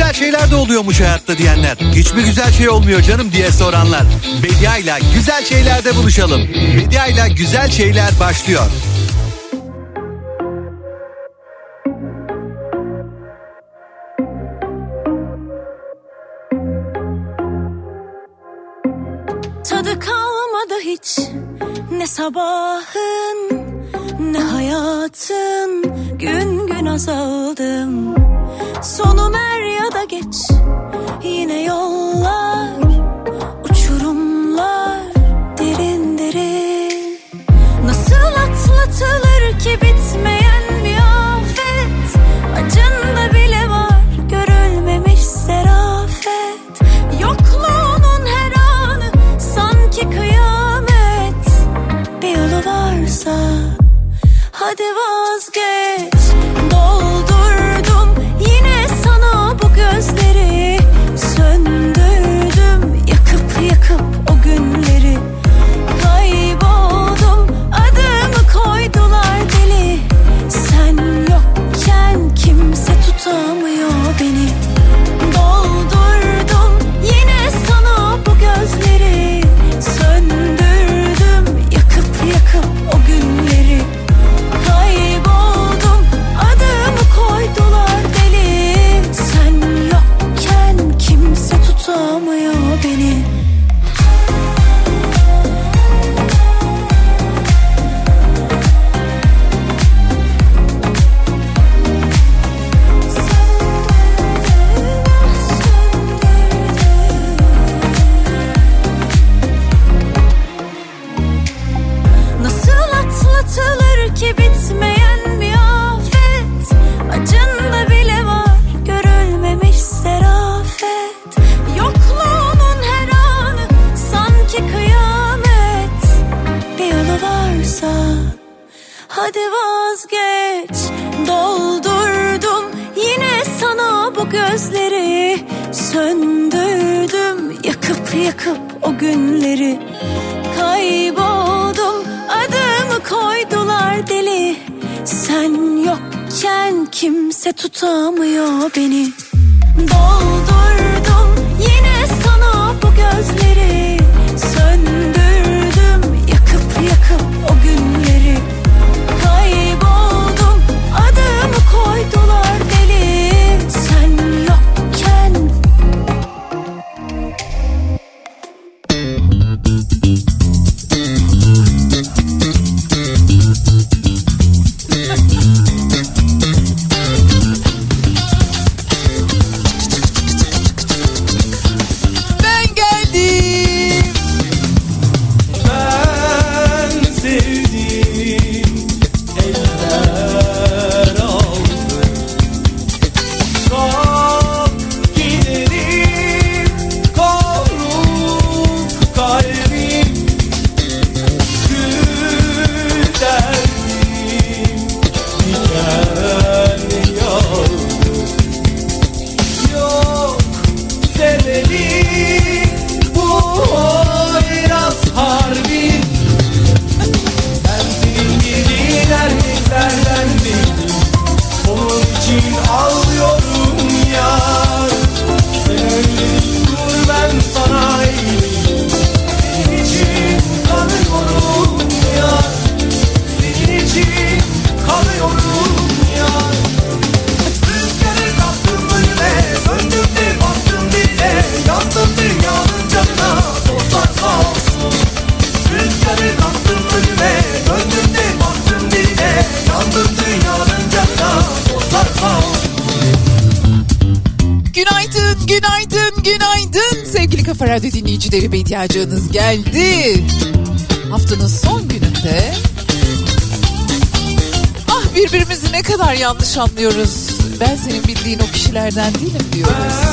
güzel şeyler de oluyormuş hayatta diyenler. Hiçbir güzel şey olmuyor canım diye soranlar. Bediayla güzel şeylerde buluşalım. Bediayla güzel şeyler başlıyor. Tadı kalmadı hiç ne sabahın Hayatın gün gün azaldım. Sonum er ya da geç yine yollar Uçurumlar derin derin. Nasıl atlatılır ki bitmeyen bir afet? Acın gözleri söndürdüm yakıp yakıp o günleri. Kayboldum adımı koydular deli. Sen yokken kimse tutamıyor beni. Doldurdum yine sana bu gözleri. Söndürdüm anlıyoruz. Ben senin bildiğin o kişilerden değilim diyoruz.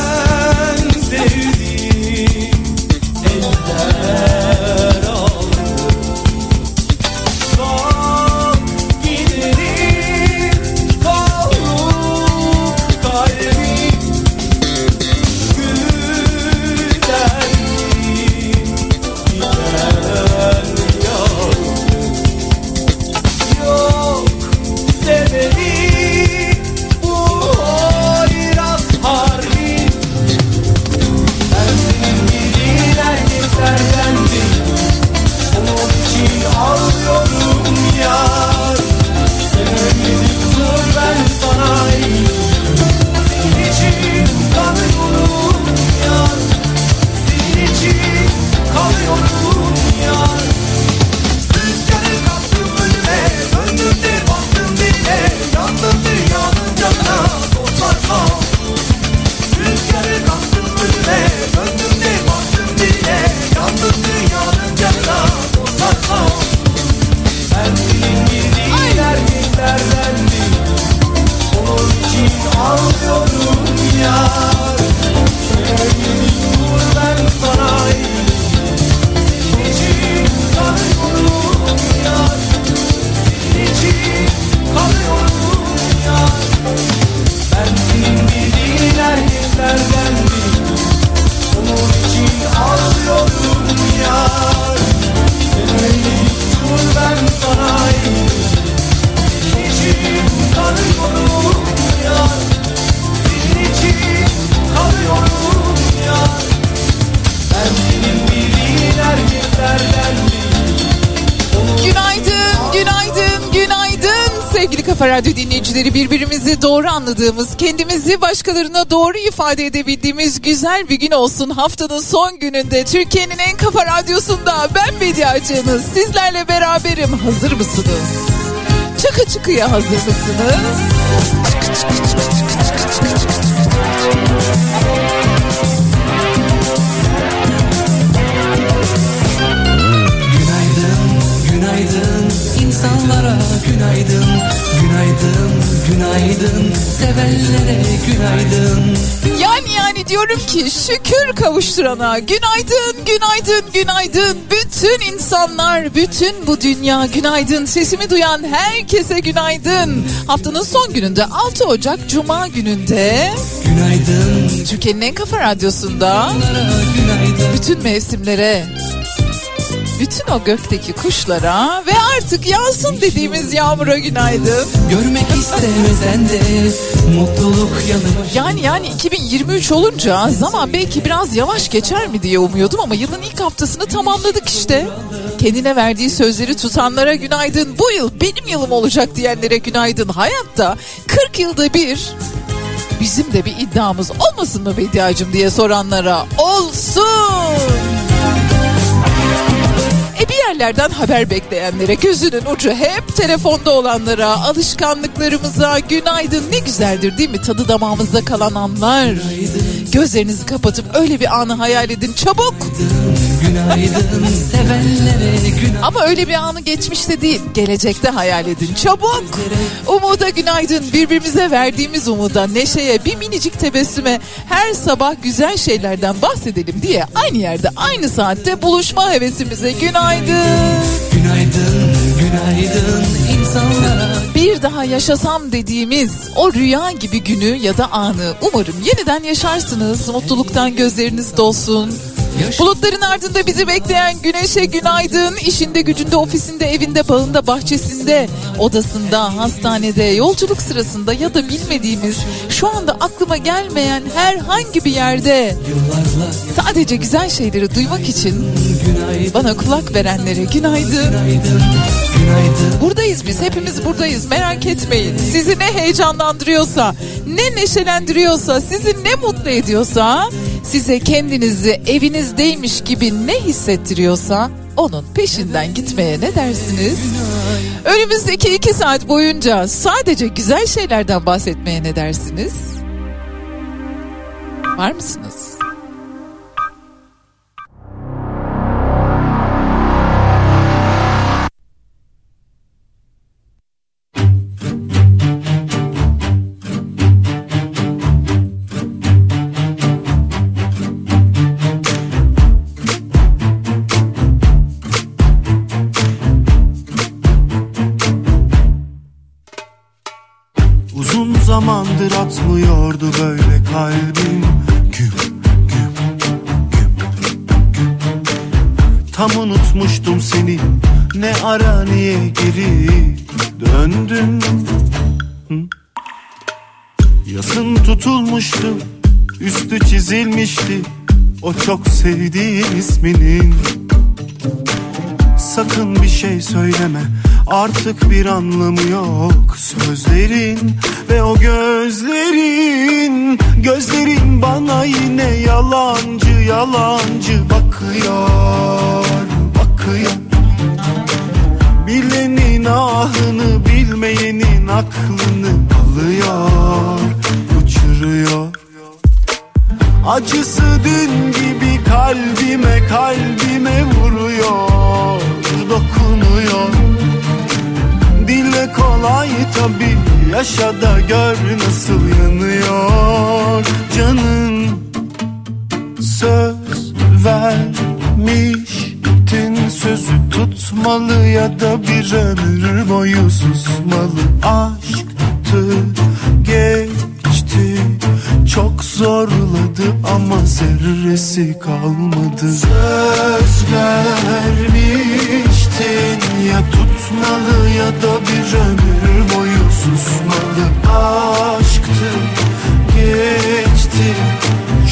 Kafa Radyo dinleyicileri birbirimizi doğru anladığımız, kendimizi başkalarına doğru ifade edebildiğimiz güzel bir gün olsun. Haftanın son gününde Türkiye'nin en kafa radyosunda ben Bediacınız. Sizlerle beraberim. Hazır mısınız? Çıkı çıkıya hazır mısınız? Çıkı çıkı çıkı çıkı insanlara günaydın. Günaydın, günaydın. Sevenlere günaydın. Yani yani diyorum ki şükür kavuşturana günaydın günaydın günaydın. Bütün insanlar bütün bu dünya günaydın. Sesimi duyan herkese günaydın. Haftanın son gününde 6 Ocak Cuma gününde Günaydın, Türkiye'nin en kafa radyosunda bütün mevsimlere bütün o gökteki kuşlara ve artık yağsın dediğimiz yağmura günaydın. Görmek istemesen de mutluluk yanıma Yani yani 2023 olunca zaman belki biraz yavaş geçer mi diye umuyordum ama yılın ilk haftasını tamamladık işte. Kendine verdiği sözleri tutanlara günaydın. Bu yıl benim yılım olacak diyenlere günaydın. Hayatta 40 yılda bir bizim de bir iddiamız olmasın mı Bediacım diye soranlara olsun. Bir yerlerden haber bekleyenlere, gözünün ucu hep telefonda olanlara, alışkanlıklarımıza günaydın ne güzeldir değil mi? Tadı damağımızda kalan anlar. Gözlerinizi kapatıp öyle bir anı hayal edin çabuk. Günaydın sevenlere günaydın Ama öyle bir anı geçmişte değil, gelecekte hayal edin çabuk. Umuda günaydın, birbirimize verdiğimiz umuda, neşeye, bir minicik tebessüme her sabah güzel şeylerden bahsedelim diye aynı yerde, aynı saatte buluşma hevesimize günaydın. Günaydın, günaydın insanlara Bir daha yaşasam dediğimiz o rüya gibi günü ya da anı umarım yeniden yaşarsınız. Mutluluktan gözleriniz dolsun. Bulutların ardında bizi bekleyen güneşe günaydın. İşinde, gücünde, ofisinde, evinde, bağında, bahçesinde, odasında, hastanede, yolculuk sırasında ya da bilmediğimiz, şu anda aklıma gelmeyen herhangi bir yerde sadece güzel şeyleri duymak için bana kulak verenlere günaydın. günaydın, günaydın Buradayız biz hepimiz buradayız merak etmeyin. Sizi ne heyecanlandırıyorsa, ne neşelendiriyorsa, sizi ne mutlu ediyorsa, size kendinizi evinizdeymiş gibi ne hissettiriyorsa onun peşinden gitmeye ne dersiniz? Önümüzdeki iki saat boyunca sadece güzel şeylerden bahsetmeye ne dersiniz? Var mısınız? Çizilmişti O çok sevdiğin isminin. Sakın bir şey söyleme Artık bir anlamı yok Sözlerin ve o gözlerin. Gözlerin bana yine yalancı yalancı bakıyor Bakıyor. Bilenin ahını bilmeyenin aklını alıyor Uçuruyor Acısı dün gibi kalbime kalbime vuruyor Dokunuyor. Dile kolay tabi yaşa da gör nasıl yanıyor. Canın söz vermiştin Sözü tutmalı ya da bir ömür boyu susmalı. Aşktı geçti çok zorladı ama zerresi kalmadı. Söz vermiştin ya tutmalı ya da bir ömür boyu susmalı. Aşktı geçti.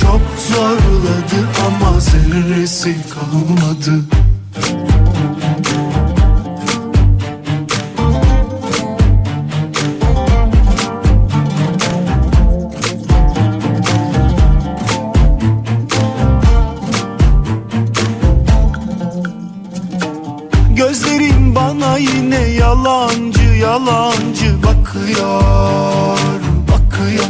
Çok zorladı ama zerresi kalmadı bakıyor bakıyor.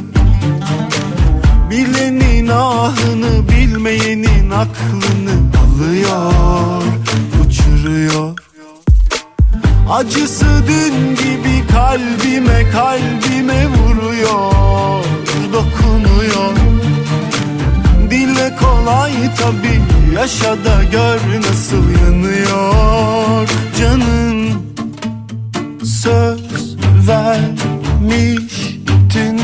Bilenin ahını bilmeyenin aklını alıyor uçuruyor. Acısı dün gibi kalbime kalbime vuruyor dokunuyor. Dile kolay tabi yaşa da gör nasıl yanıyor. Canın Söz vermiştin.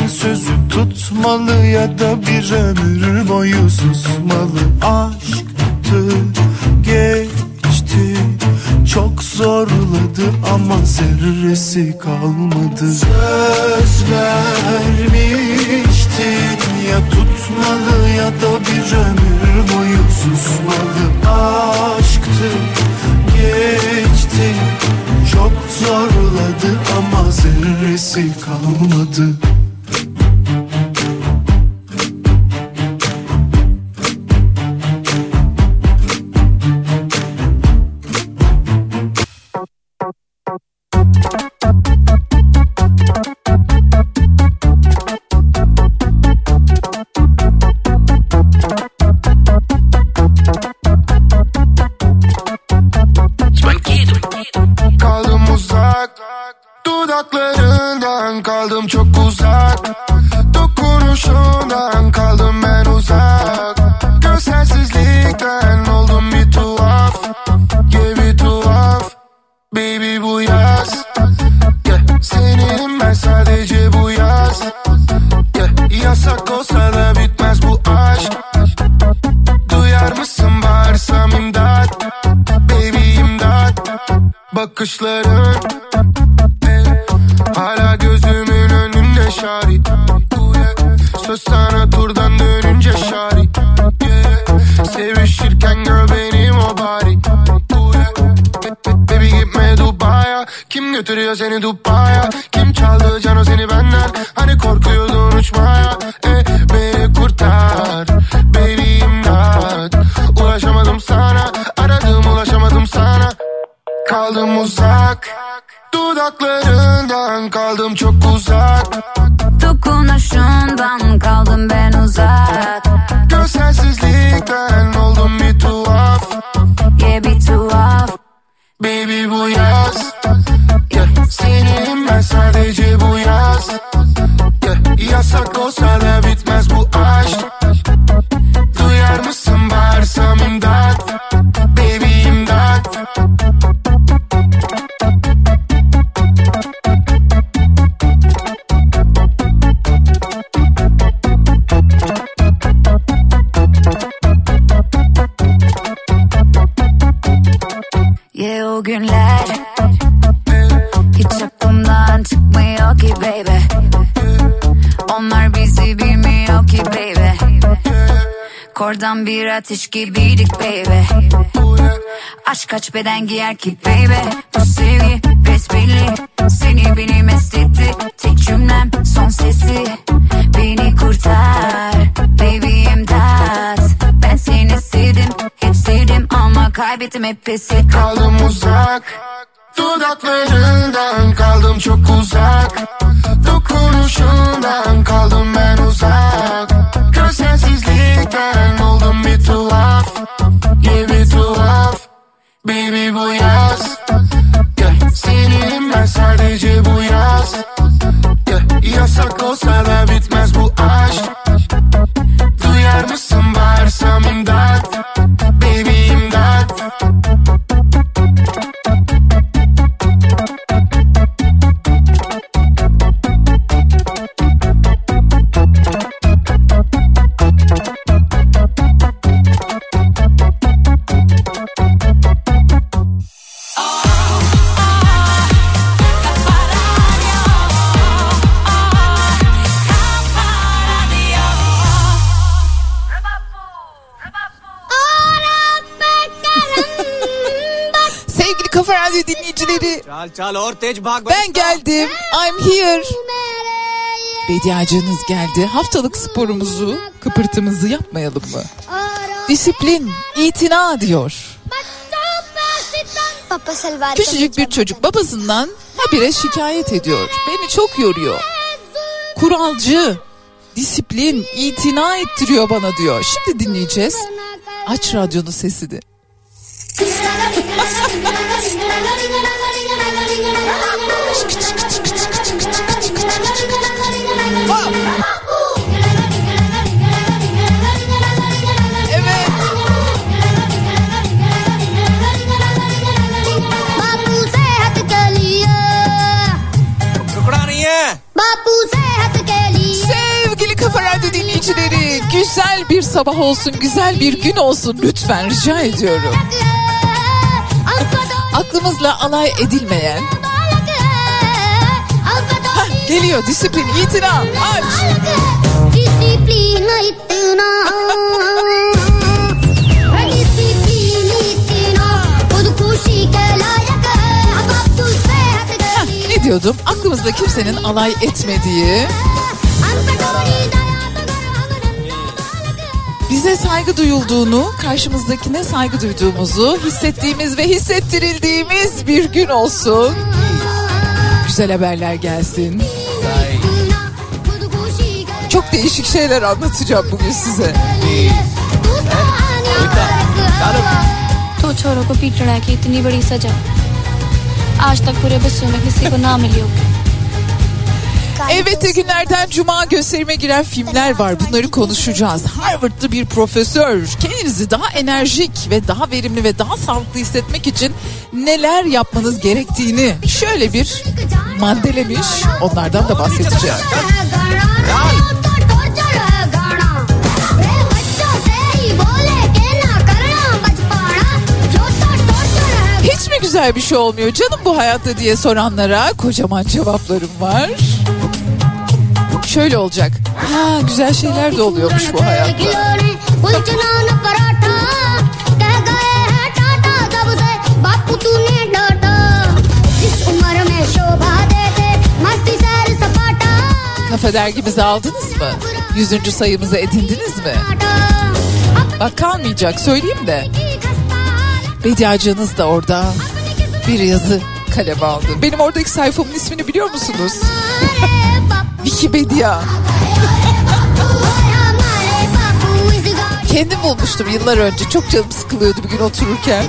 Sözü tutmalı ya da bir ömür boyu susmalı. Aşktı geçti. Çok zorladı ama zerresi kalmadı. Söz vermiştin ya tutmalı ya da bir ömür boyu susmalı. Aşktı geçti çok zorladı ama zerresi kalmadı Kaç beden giyer ki baby Bu sevgi besbelli Seni benim estetti Tek cümlem son sesi. Beni kurtar Baby imdat. Ben seni sevdim Hep sevdim ama kaybettim hep pes ettim. Kaldım uzak Dudaklarından kaldım çok uzak. Dokunuşundan kaldım ben uzak. Gözsensizlikten oldum bir tuhaf Yeah bir tuhaf Baby bu yaz yeah. Seninim ben sadece Diğerleri. Çal çal or tez bak. Ben geldim. I'm here. Bediacınız geldi. Haftalık sporumuzu, kıpırtımızı yapmayalım mı? Disiplin, itina diyor. Küçücük bir çocuk babasından habire şikayet ediyor. Beni çok yoruyor. Kuralcı, disiplin, itina ettiriyor bana diyor. Şimdi dinleyeceğiz. Aç radyonun sesini güzel bir sabah olsun, güzel bir gün olsun lütfen rica ediyorum aklımızla alay edilmeyen. Heh, geliyor disiplin itina aç. Disiplin itina ne diyordum? Aklımızda kimsenin alay etmediği. bize saygı duyulduğunu, karşımızdakine saygı duyduğumuzu hissettiğimiz ve hissettirildiğimiz bir gün olsun. Güzel haberler gelsin. खुद खुशी के Çok değişik şeyler anlatacağım bugün size. तो छोरों को पीटना की इतनी बड़ी सजा आज तक पूरे बच्चों में किसी को ना मिली होगी Elbette günlerden cuma gösterime giren filmler var. Bunları konuşacağız. Harvard'lı bir profesör kendinizi daha enerjik ve daha verimli ve daha sağlıklı hissetmek için neler yapmanız gerektiğini şöyle bir maddelemiş. Onlardan da bahsedeceğim. Hiç mi güzel bir şey olmuyor canım bu hayatta diye soranlara kocaman cevaplarım var şöyle olacak. Ha güzel şeyler de oluyormuş bu hayatta. Kafe dergimizi aldınız mı? Yüzüncü sayımızı edindiniz mi? Bak kalmayacak söyleyeyim de. Bediacınız da orada bir yazı kaleme aldı. Benim oradaki sayfamın ismini biliyor musunuz? Wikipedia. Kendim bulmuştum yıllar önce. Çok canım sıkılıyordu bir gün otururken.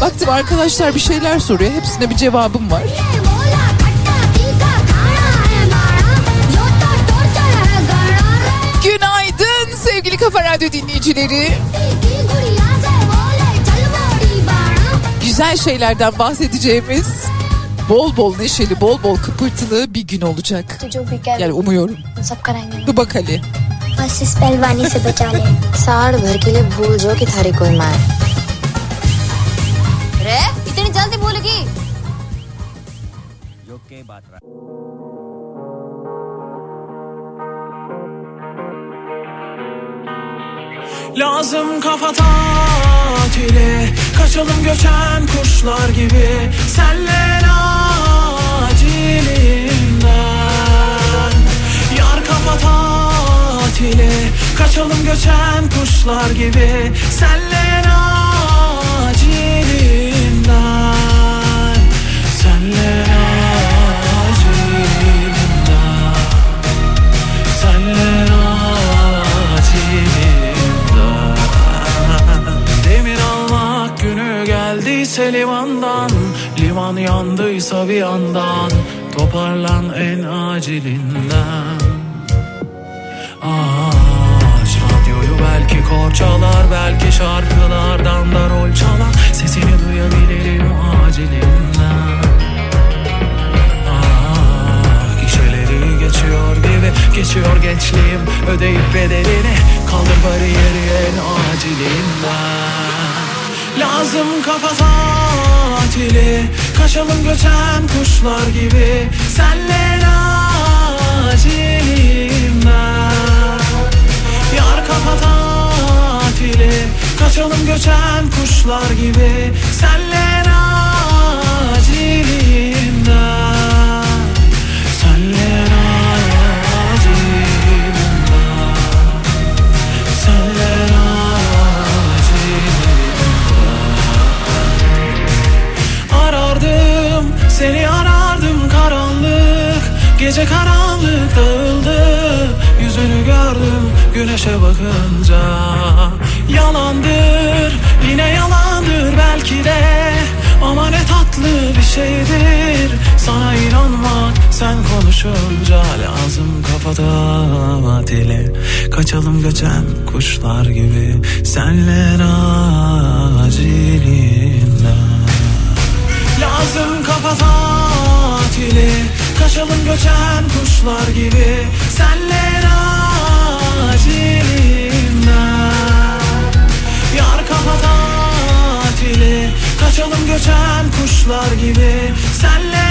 Baktım arkadaşlar bir şeyler soruyor. Hepsine bir cevabım var. Günaydın sevgili Kafa Radyo dinleyicileri. Güzel şeylerden bahsedeceğimiz bol bol neşeli, bol bol kıpırtılı bir gün olacak. जो भी कह Yani umuyorum. सब कराएंगे Dur bak Ali. बस इस पहलवानी से बचा ले साड़ भर के लिए भूल जो कि थारी कोई मार रे इतनी जल्दी भूलगी Lazım kafa tatili Kaçalım göçen kuşlar gibi Senle acilinden Yar kafa tatili Kaçalım göçen kuşlar gibi Senle acilinden Liman yandıysa bir yandan Toparlan en acilinden. Aç radyoyu belki korçalar Belki şarkılardan da rol çalar. Sesini duyabilirim acilinden. Ah, Gişeleri geçiyor gibi Geçiyor gençliğim. Ödeyip bedelini Kaldır bariyeri en acilinden Lazım kafa tatili. Kaçalım göçen kuşlar gibi. Senle acilinden Yar kafa tatili. Kaçalım göçen kuşlar gibi. Senle kafada dile Kaçalım göçen kuşlar gibi. Senler acilinden Lazım kafa tatili Kaçalım göçen kuşlar gibi. Senler acilinden Yar kafa tatili Kaçalım göçen kuşlar gibi. Senler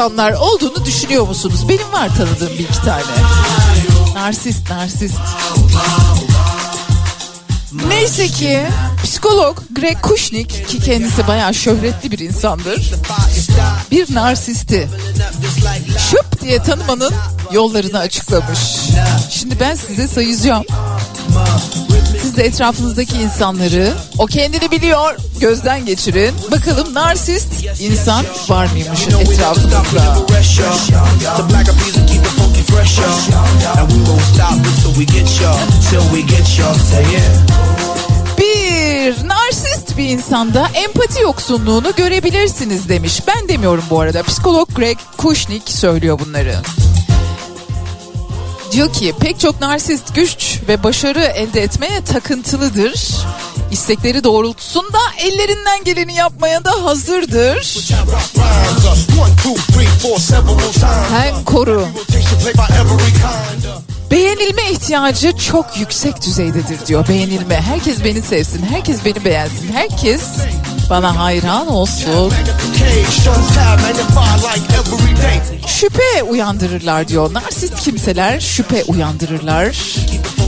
insanlar olduğunu düşünüyor musunuz? Benim var tanıdığım bir iki tane. Narsist, narsist. Neyse ki psikolog Greg Kushnik ki kendisi bayağı şöhretli bir insandır. Bir narsisti şöp diye tanımanın yollarını açıklamış. Şimdi ben size sayacağım. Siz de etrafınızdaki insanları o kendini biliyor gözden geçirin. Bakalım narsist get y'all. Say yeah. Bir narsist bir insanda empati yoksunluğunu görebilirsiniz demiş. Ben demiyorum bu arada. Psikolog Greg Kushnick söylüyor bunları. Diyor ki pek çok narsist güç ve başarı elde etmeye takıntılıdır. İstekleri doğrultusunda ellerinden geleni yapmaya da hazırdır. Sen koru. Beğenilme ihtiyacı çok yüksek düzeydedir diyor. Beğenilme. Herkes beni sevsin. Herkes beni beğensin. Herkes bana hayran olsun. Şüphe uyandırırlar diyor. Narsist kimseler şüphe uyandırırlar.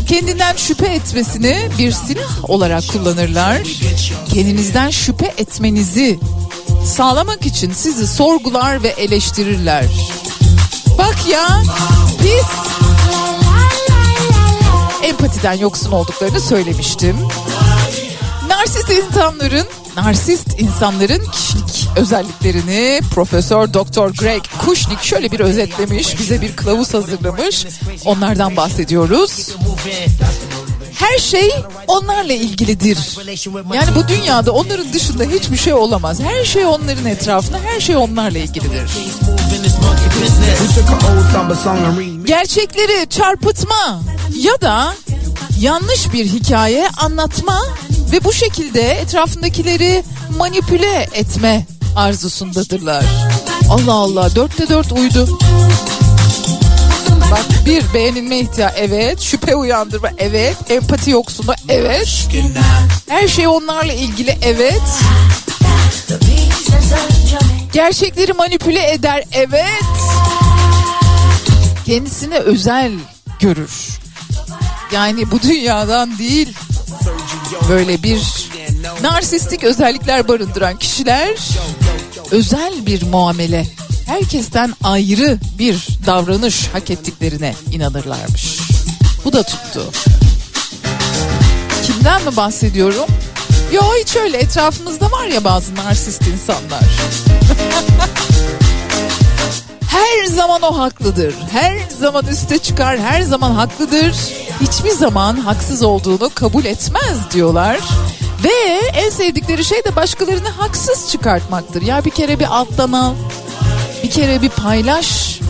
Kendinden şüphe etmesini bir silah olarak kullanırlar. Kendinizden şüphe etmenizi sağlamak için sizi sorgular ve eleştirirler. Bak ya biz empatiden yoksun olduklarını söylemiştim. Narsist insanların narsist insanların kişilik özelliklerini Profesör Doktor Greg Kushnick şöyle bir özetlemiş, bize bir kılavuz hazırlamış. Onlardan bahsediyoruz. Her şey onlarla ilgilidir. Yani bu dünyada onların dışında hiçbir şey olamaz. Her şey onların etrafında, her şey onlarla ilgilidir. Gerçekleri çarpıtma ya da yanlış bir hikaye anlatma ve bu şekilde etrafındakileri manipüle etme arzusundadırlar. Allah Allah dörtte dört uydu. Bak. Bir beğenilme ihtiyacı evet. Şüphe uyandırma evet. Empati yoksunu evet. Her şey onlarla ilgili evet. Gerçekleri manipüle eder evet. Kendisine özel görür. Yani bu dünyadan değil böyle bir narsistik özellikler barındıran kişiler özel bir muamele herkesten ayrı bir davranış hak ettiklerine inanırlarmış. Bu da tuttu. Kimden mi bahsediyorum? Yo hiç öyle etrafımızda var ya bazı narsist insanlar. Her zaman o haklıdır. Her zaman üste çıkar, her zaman haklıdır. Hiçbir zaman haksız olduğunu kabul etmez diyorlar. Ve en sevdikleri şey de başkalarını haksız çıkartmaktır. Ya bir kere bir alttan al, bir kere bir paylaş,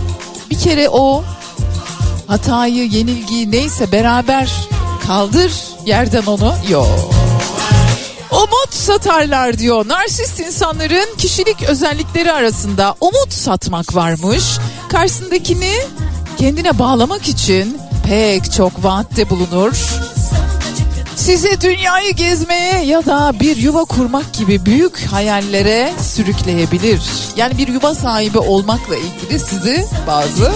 bir kere o hatayı, yenilgiyi neyse beraber kaldır yerden onu. Yok. Umut satarlar diyor. Narsist insanların kişilik özellikleri arasında umut satmak varmış. Karşısındakini kendine bağlamak için pek çok vaatte bulunur. Size dünyayı gezmeye ya da bir yuva kurmak gibi büyük hayallere sürükleyebilir. Yani bir yuva sahibi olmakla ilgili sizi bazı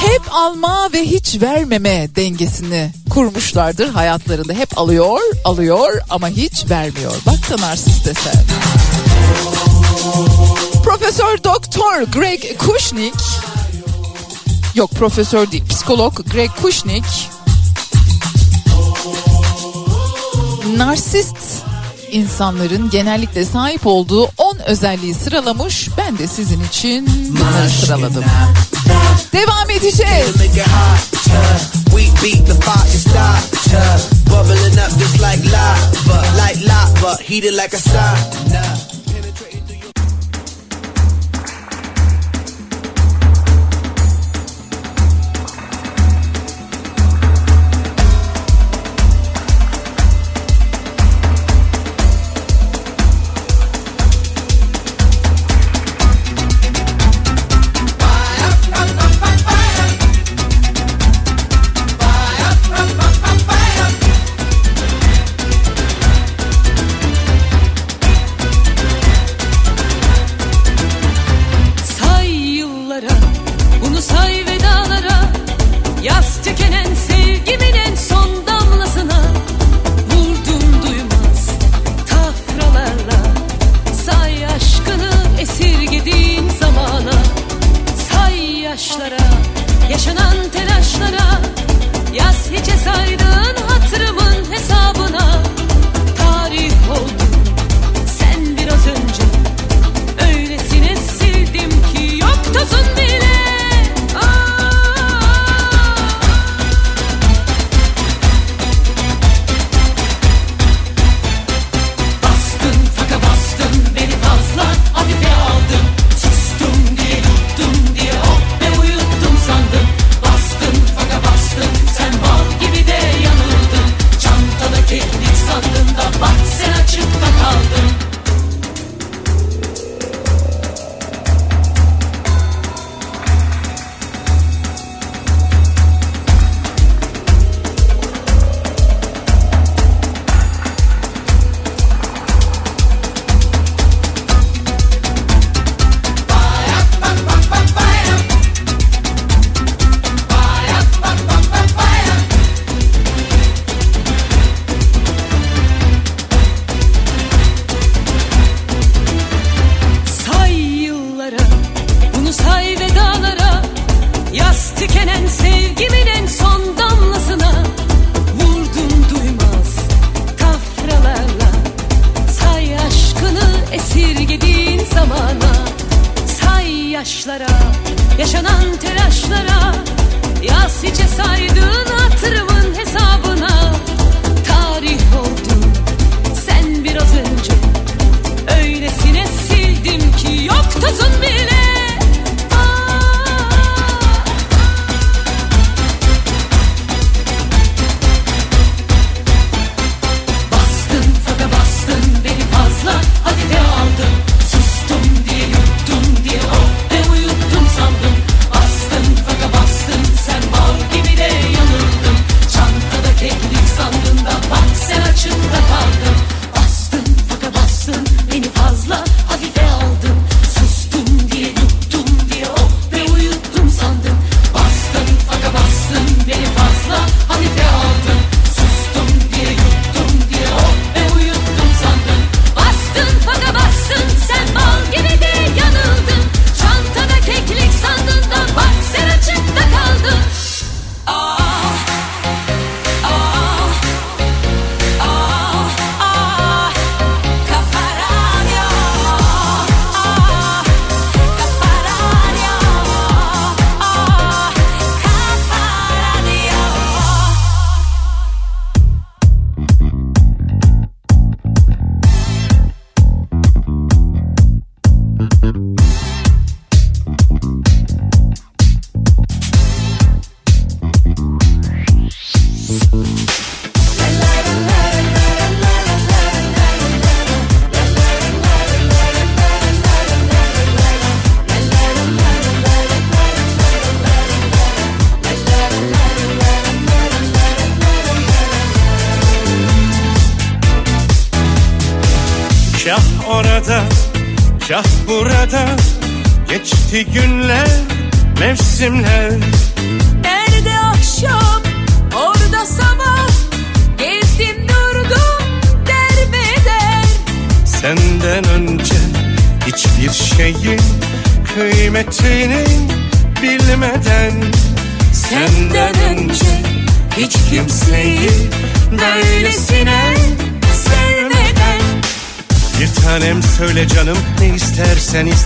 hep alma ve hiç vermeme dengesini kurmuşlardır hayatlarında. Hep alıyor, alıyor ama hiç vermiyor. Bak da narsist desen. Profesör Doktor Greg Kushnick yok profesör değil psikolog Greg Kushnick narsist insanların genellikle sahip olduğu 10 özelliği sıralamış. Ben de sizin için bunları sıraladım. Devam edeceğiz. make it hotter. We beat the fire starter. Bubbling up just like lava, like lava, heated like a sauna.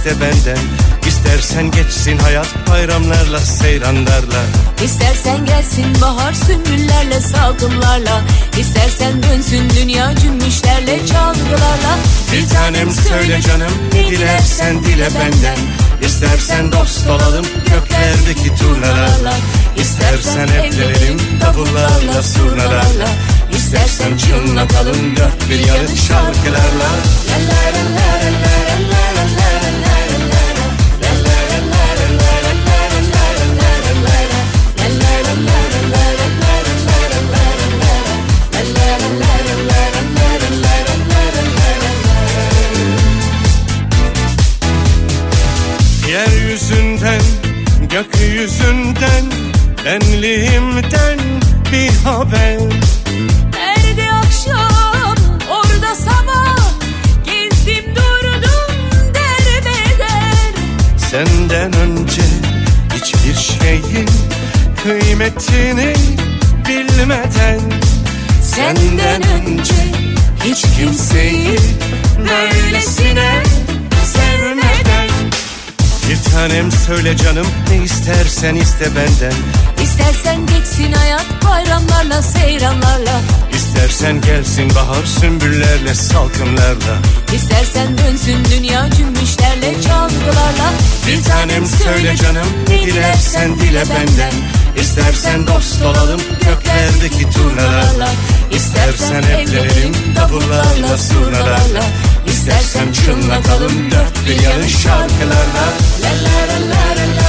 iste benden. İstersen geçsin hayat bayramlarla seyranlarla. İstersen gelsin bahar sümbüllerle salgımlarla İstersen dönsün dünya cümbüşlerle çalgılarla. Bir tanem söyle canım ne dilersen dile benden. İstersen dost olalım göklerdeki turnalarla. İstersen evlenelim davullarla surnalarla İstersen çınlatalım dört bir yanı şarkılarla. La la la la la. Böylesine sevmeden. Bir tanem söyle canım ne istersen iste benden. İstersen geçsin hayat bayramlarla seyranlarla. İstersen gelsin bahar sümbüllerle salkımlarla. İstersen dönsün dünya cümbüşlerle çalgılarla. Bir tanem söyle canım ne dilersen dile benden. İstersen dost olalım göklerdeki turnalarla. İstersen evlenelim davullarla surnalarla İstersen çınlatalım dört bir yanı şarkılarla La la la la la la la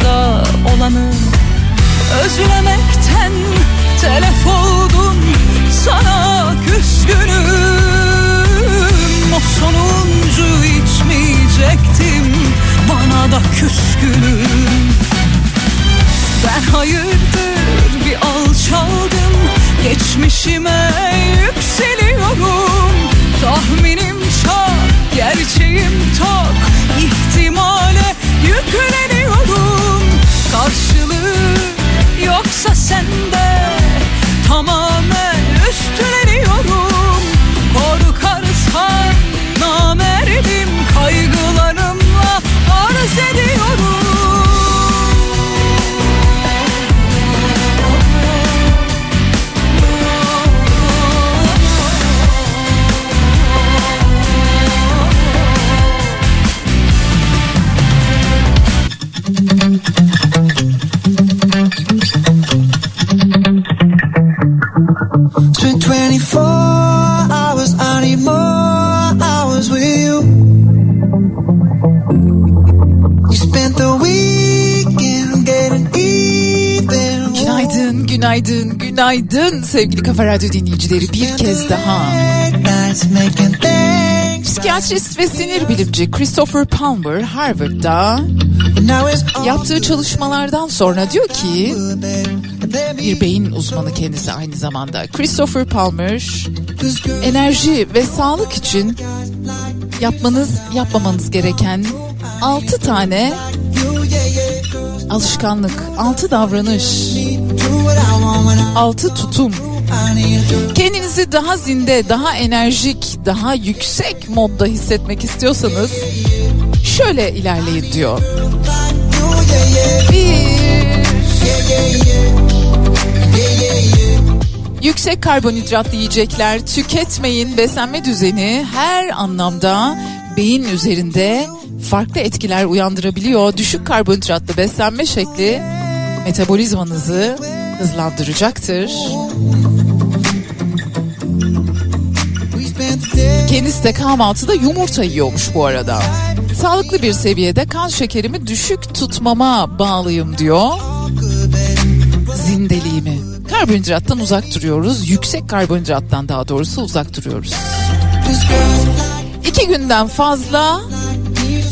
aramızda olanı Özlemekten telef oldum. Sana küskünüm O sonuncu içmeyecektim. Bana da küskünüm. Ben hayırdır bir alçaldım Geçmişime yükseliyorum. Tahminim çok gerçeğim tok ihtimale yükleniyorum Karşılığı yoksa sende Tamamen üstleniyorum Korkarsan namerdim Kaygılarımla arz ediyorum Günaydın, günaydın, sevgili Kafa Radyo dinleyicileri bir kez daha. Psikiyatrist ve sinir bilimci Christopher Palmer Harvard'da yaptığı çalışmalardan sonra diyor ki bir beyin uzmanı kendisi aynı zamanda. Christopher Palmer enerji ve sağlık için yapmanız yapmamanız gereken 6 tane alışkanlık, 6 davranış, 6 tutum. Kendinizi daha zinde, daha enerjik, daha yüksek modda hissetmek istiyorsanız şöyle ilerleyin diyor. Yüksek karbonhidratlı yiyecekler tüketmeyin. Beslenme düzeni her anlamda beyin üzerinde farklı etkiler uyandırabiliyor. Düşük karbonhidratlı beslenme şekli metabolizmanızı hızlandıracaktır. Kendisi de kahvaltıda yumurta yiyormuş bu arada. Sağlıklı bir seviyede kan şekerimi düşük tutmama bağlıyım diyor. Zindeliğimi. Karbonhidrattan uzak duruyoruz. Yüksek karbonhidrattan daha doğrusu uzak duruyoruz. İki günden fazla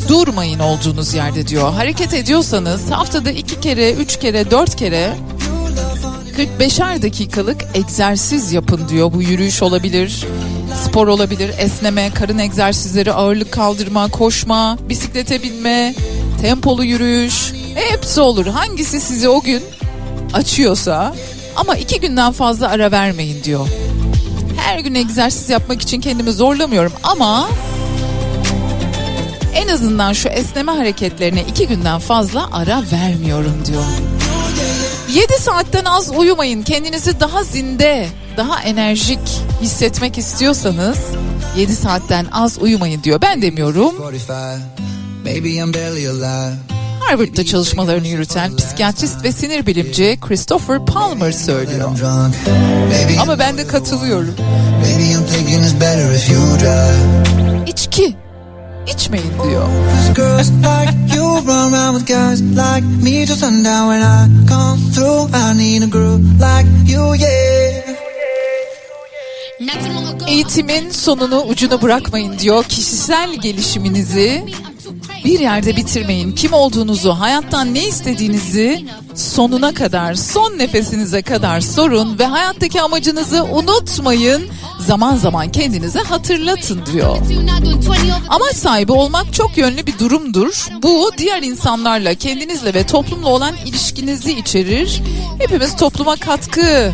durmayın olduğunuz yerde diyor. Hareket ediyorsanız haftada iki kere, üç kere, dört kere 45'er dakikalık egzersiz yapın diyor. Bu yürüyüş olabilir, spor olabilir, esneme, karın egzersizleri, ağırlık kaldırma, koşma, bisiklete binme, tempolu yürüyüş. Hepsi olur. Hangisi sizi o gün açıyorsa ama iki günden fazla ara vermeyin diyor. Her gün egzersiz yapmak için kendimi zorlamıyorum ama en azından şu esneme hareketlerine iki günden fazla ara vermiyorum diyor. 7 saatten az uyumayın. Kendinizi daha zinde, daha enerjik hissetmek istiyorsanız 7 saatten az uyumayın diyor. Ben demiyorum. Harvard'da çalışmalarını yürüten psikiyatrist ve sinir bilimci Christopher Palmer söylüyor. Ama ben de katılıyorum. İçki içmeyin diyor. Cause girls like you run around with guys like me till sundown when I come through. I need a girl like you, yeah. Eğitimin sonunu ucuna bırakmayın diyor. Kişisel gelişiminizi bir yerde bitirmeyin. Kim olduğunuzu, hayattan ne istediğinizi sonuna kadar, son nefesinize kadar sorun ve hayattaki amacınızı unutmayın. Zaman zaman kendinize hatırlatın diyor. Amaç sahibi olmak çok yönlü bir durumdur. Bu diğer insanlarla, kendinizle ve toplumla olan ilişkinizi içerir. Hepimiz topluma katkı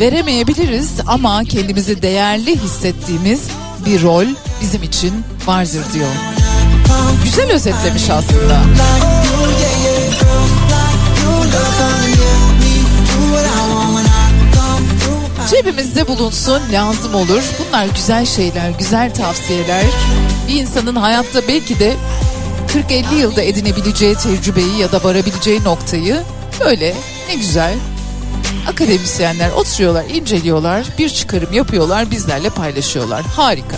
veremeyebiliriz ama kendimizi değerli hissettiğimiz bir rol bizim için vardır diyor. Güzel özetlemiş aslında. Cebimizde bulunsun lazım olur. Bunlar güzel şeyler, güzel tavsiyeler. Bir insanın hayatta belki de 40-50 yılda edinebileceği tecrübeyi ya da varabileceği noktayı böyle ne güzel akademisyenler oturuyorlar, inceliyorlar, bir çıkarım yapıyorlar, bizlerle paylaşıyorlar. Harika.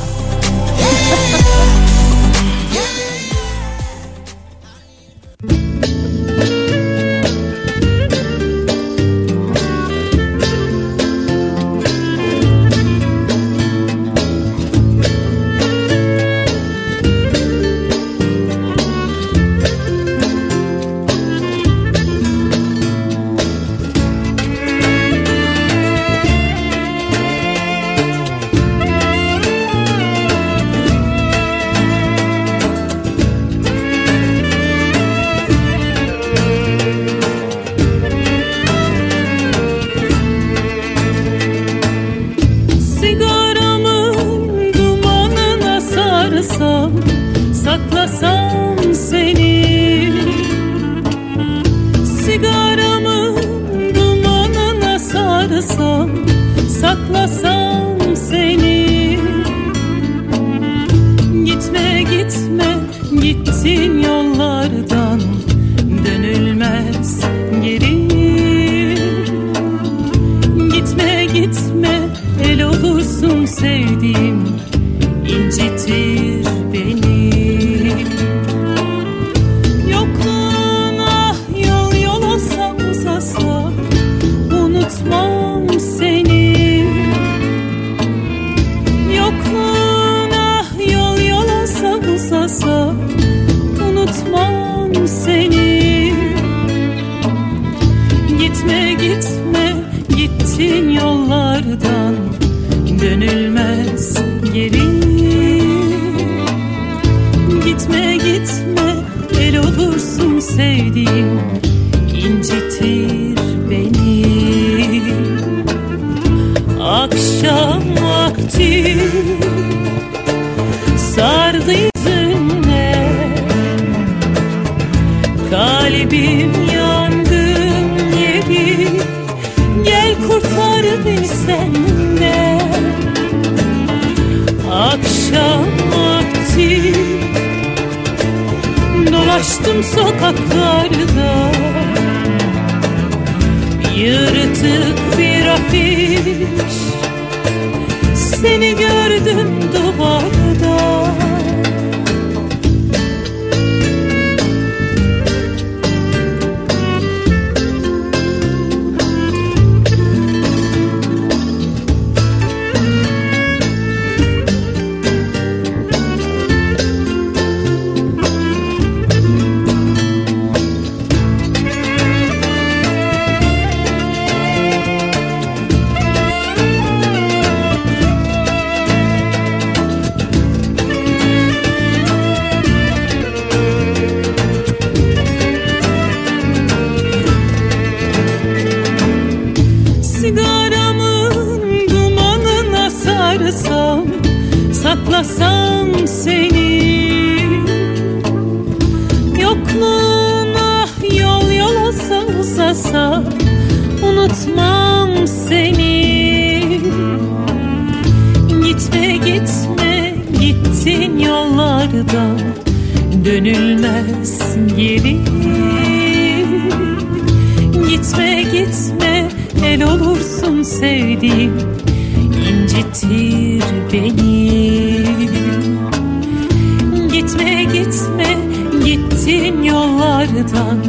Yollardan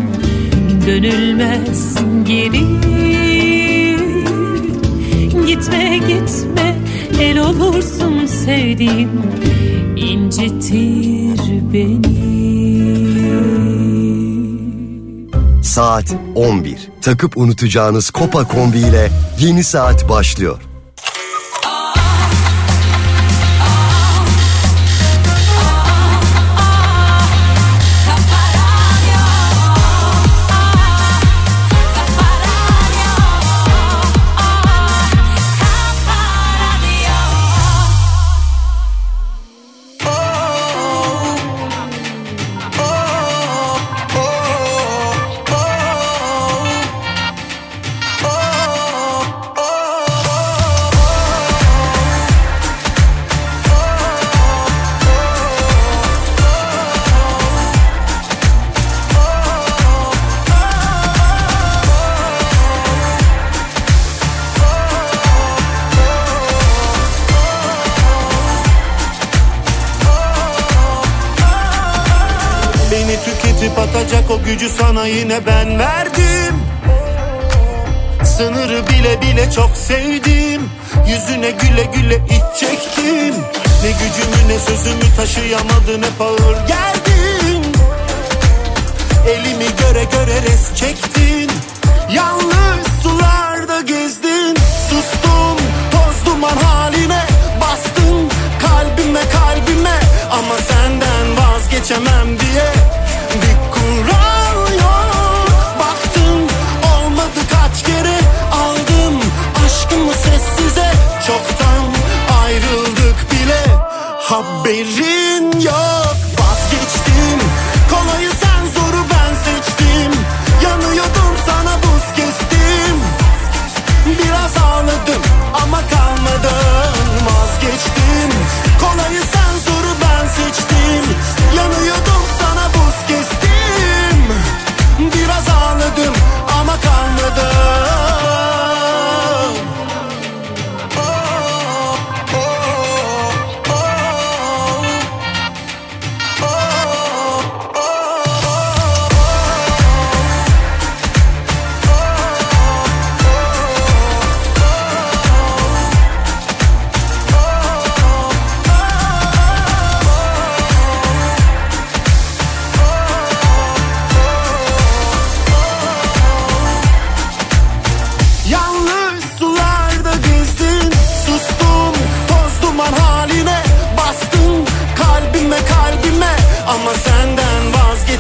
dönülmez geri Gitme gitme el olursun sevdiğim incitir beni Saat 11. Takıp unutacağınız Kopa kombi ile yeni saat başlıyor. Sana yine ben verdim. Sınırı bile bile çok sevdim. Yüzüne güle güle iç çektim. Ne gücümü ne sözümü taşıyamadın hep ağır geldin. Elimi göre göre res çektin. Yalnız sularda gezdin. Sustum toz duman haline Bastın. Kalbime kalbime Ama senden vazgeçemem diye Bir kural Haberin yok. Vazgeçtim. Kolayı sen zoru ben seçtim. Yanıyordum sana buz kestim. Biraz ağladım ama kalmadım. Vazgeçtim. Kolayı sen zoru ben seçtim. Yanıyordum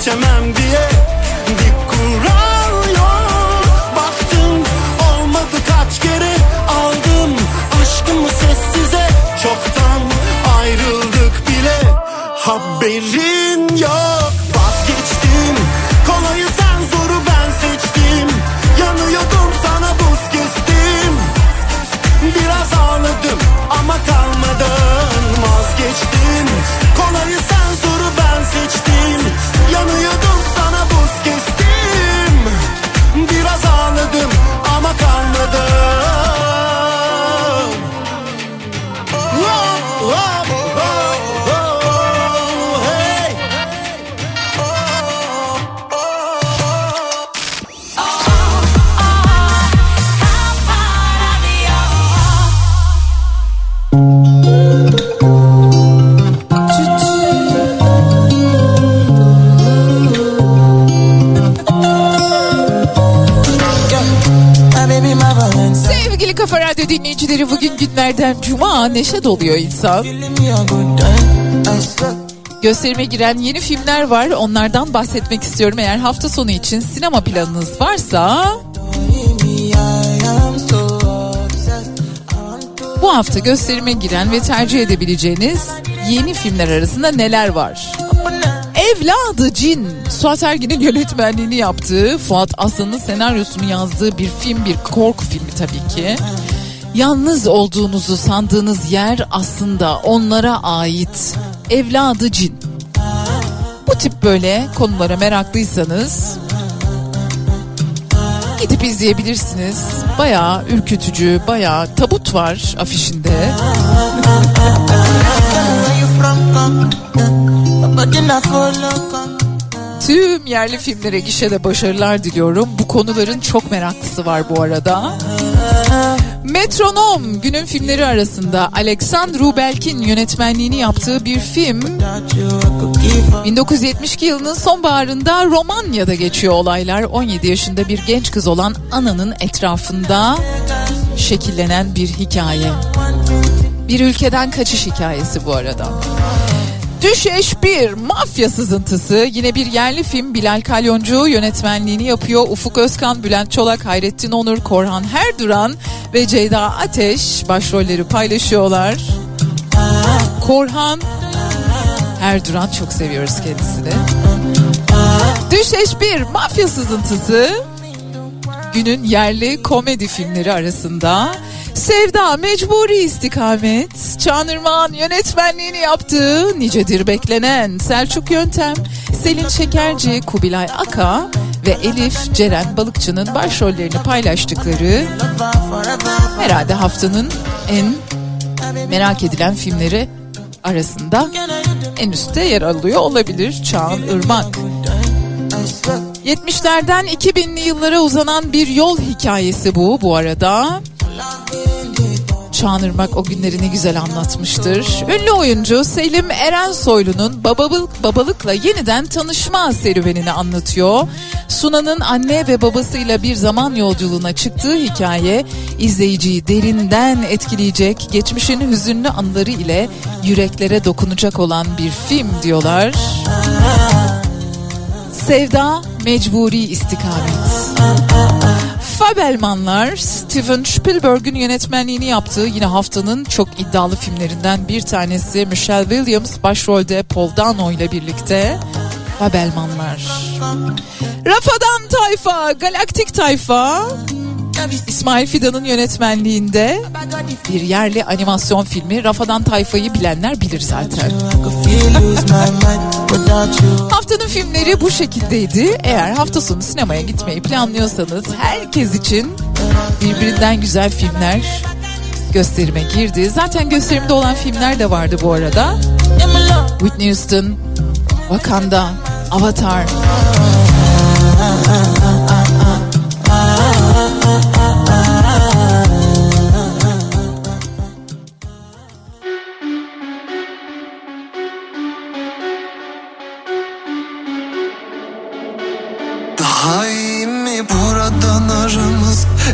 geçemem diye günlerden cuma neşe doluyor insan. Gösterime giren yeni filmler var onlardan bahsetmek istiyorum. Eğer hafta sonu için sinema planınız varsa bu hafta gösterime giren ve tercih edebileceğiniz yeni filmler arasında neler var? Evladı Cin, Suat Ergin'in yönetmenliğini yaptığı, Fuat Aslan'ın senaryosunu yazdığı bir film, bir korku filmi tabii ki. Yalnız olduğunuzu sandığınız yer aslında onlara ait. Evladı Cin. Bu tip böyle konulara meraklıysanız gidip izleyebilirsiniz. Bayağı ürkütücü, bayağı tabut var afişinde. Tüm yerli filmlere gişede başarılar diliyorum. Bu konuların çok meraklısı var bu arada. Metronom günün filmleri arasında Alexandre Rubelk'in yönetmenliğini yaptığı bir film. 1972 yılının sonbaharında Romanya'da geçiyor olaylar. 17 yaşında bir genç kız olan Ana'nın etrafında şekillenen bir hikaye. Bir ülkeden kaçış hikayesi bu arada. Düşeş 1 mafya sızıntısı yine bir yerli film Bilal Kalyoncu yönetmenliğini yapıyor. Ufuk Özkan, Bülent Çolak, Hayrettin Onur, Korhan Herduran ve Ceyda Ateş başrolleri paylaşıyorlar. Korhan Herduran çok seviyoruz kendisini. Düşeş 1 mafya sızıntısı günün yerli komedi filmleri arasında Sevda Mecburi İstikamet Çağınırmağan yönetmenliğini yaptığı nicedir beklenen Selçuk Yöntem Selin Şekerci Kubilay Aka ve Elif Ceren Balıkçı'nın başrollerini paylaştıkları herhalde haftanın en merak edilen filmleri arasında en üstte yer alıyor olabilir Çağın Irmak. 70'lerden 2000'li yıllara uzanan bir yol hikayesi bu bu arada. Çağınırmak o günleri ne güzel anlatmıştır. Ünlü oyuncu Selim Erensoylu'nun babalık, babalıkla yeniden tanışma serüvenini anlatıyor. Sunan'ın anne ve babasıyla bir zaman yolculuğuna çıktığı hikaye izleyiciyi derinden etkileyecek, geçmişin hüzünlü anıları ile yüreklere dokunacak olan bir film diyorlar. Sevda Mecburi İstikamet. Fabelmanlar Steven Spielberg'ün yönetmenliğini yaptığı yine haftanın çok iddialı filmlerinden bir tanesi Michelle Williams başrolde Paul Dano ile birlikte Fabelmanlar. Rafadan Tayfa, Galaktik Tayfa İsmail Fidan'ın yönetmenliğinde bir yerli animasyon filmi. Rafadan Tayfa'yı bilenler bilir zaten. Haftanın filmleri bu şekildeydi. Eğer hafta sonu sinemaya gitmeyi planlıyorsanız herkes için birbirinden güzel filmler gösterime girdi. Zaten gösterimde olan filmler de vardı bu arada. Whitney Houston, Wakanda, Avatar.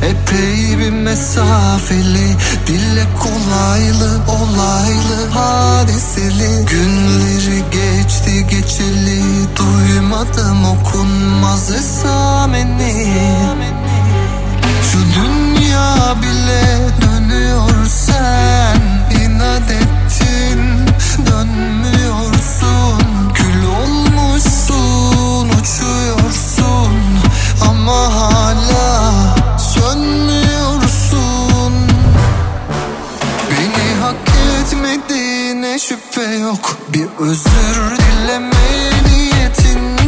Epey bir mesafeli Dille kolaylı olaylı hadiseli. Günleri geçti geçeli Duymadım okunmaz esameni. Şu dünya bile dönüyor sen inat ettin dönmüyorsun. Kül olmuşsun uçuyorsun ama hala ve yok. Bir özür dileme niyetin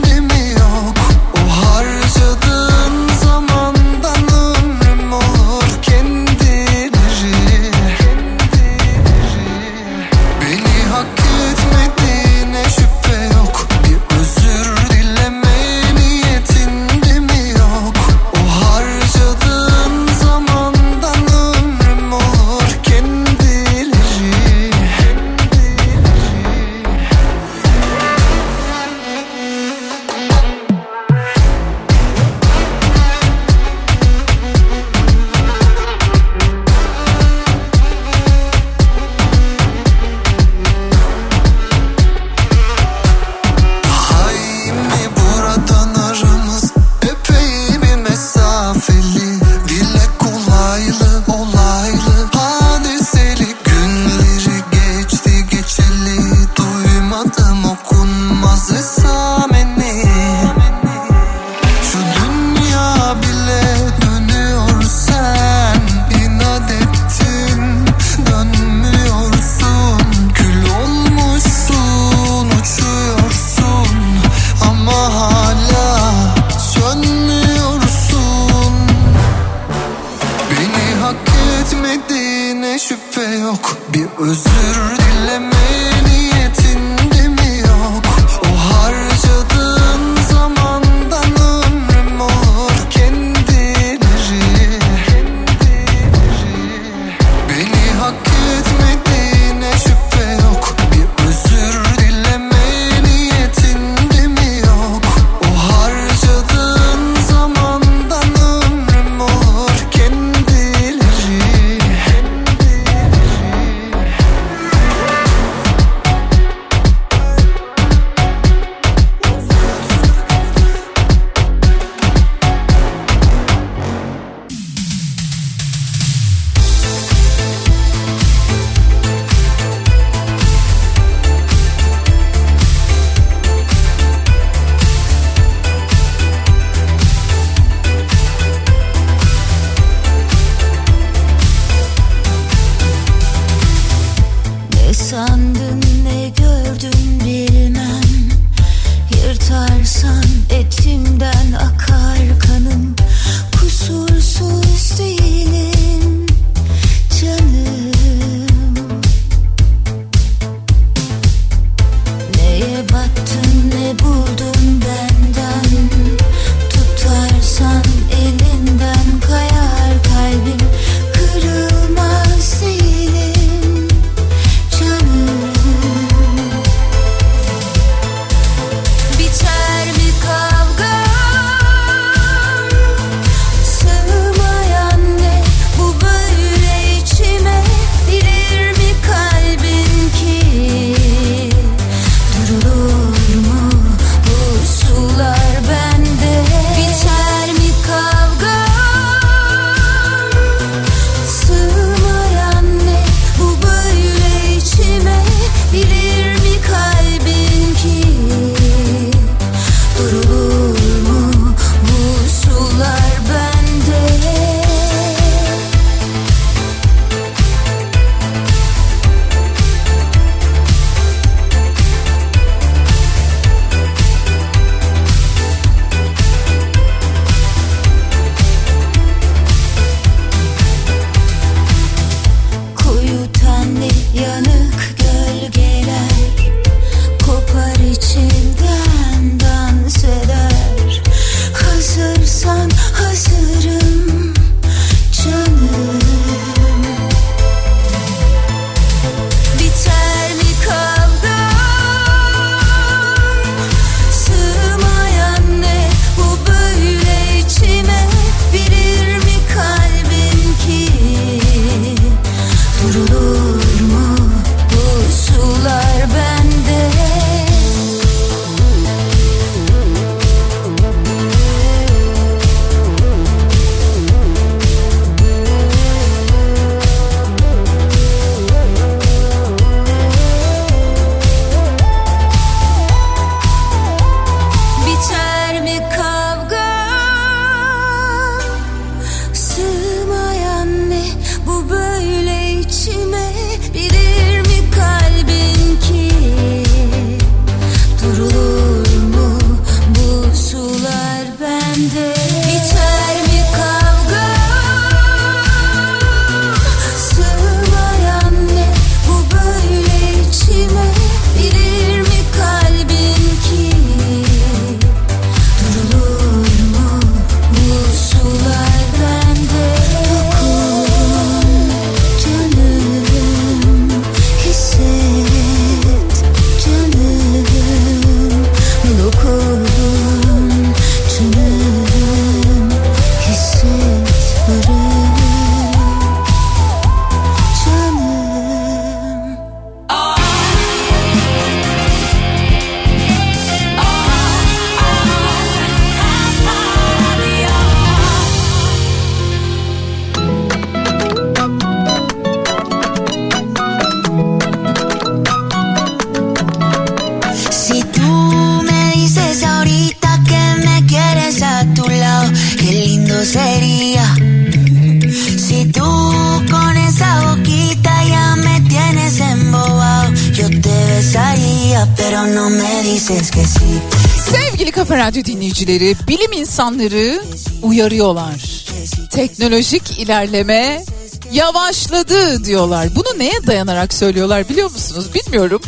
Dinleyicileri, bilim insanları uyarıyorlar. Teknolojik ilerleme yavaşladı diyorlar. Bunu neye dayanarak söylüyorlar biliyor musunuz? Bilmiyorum.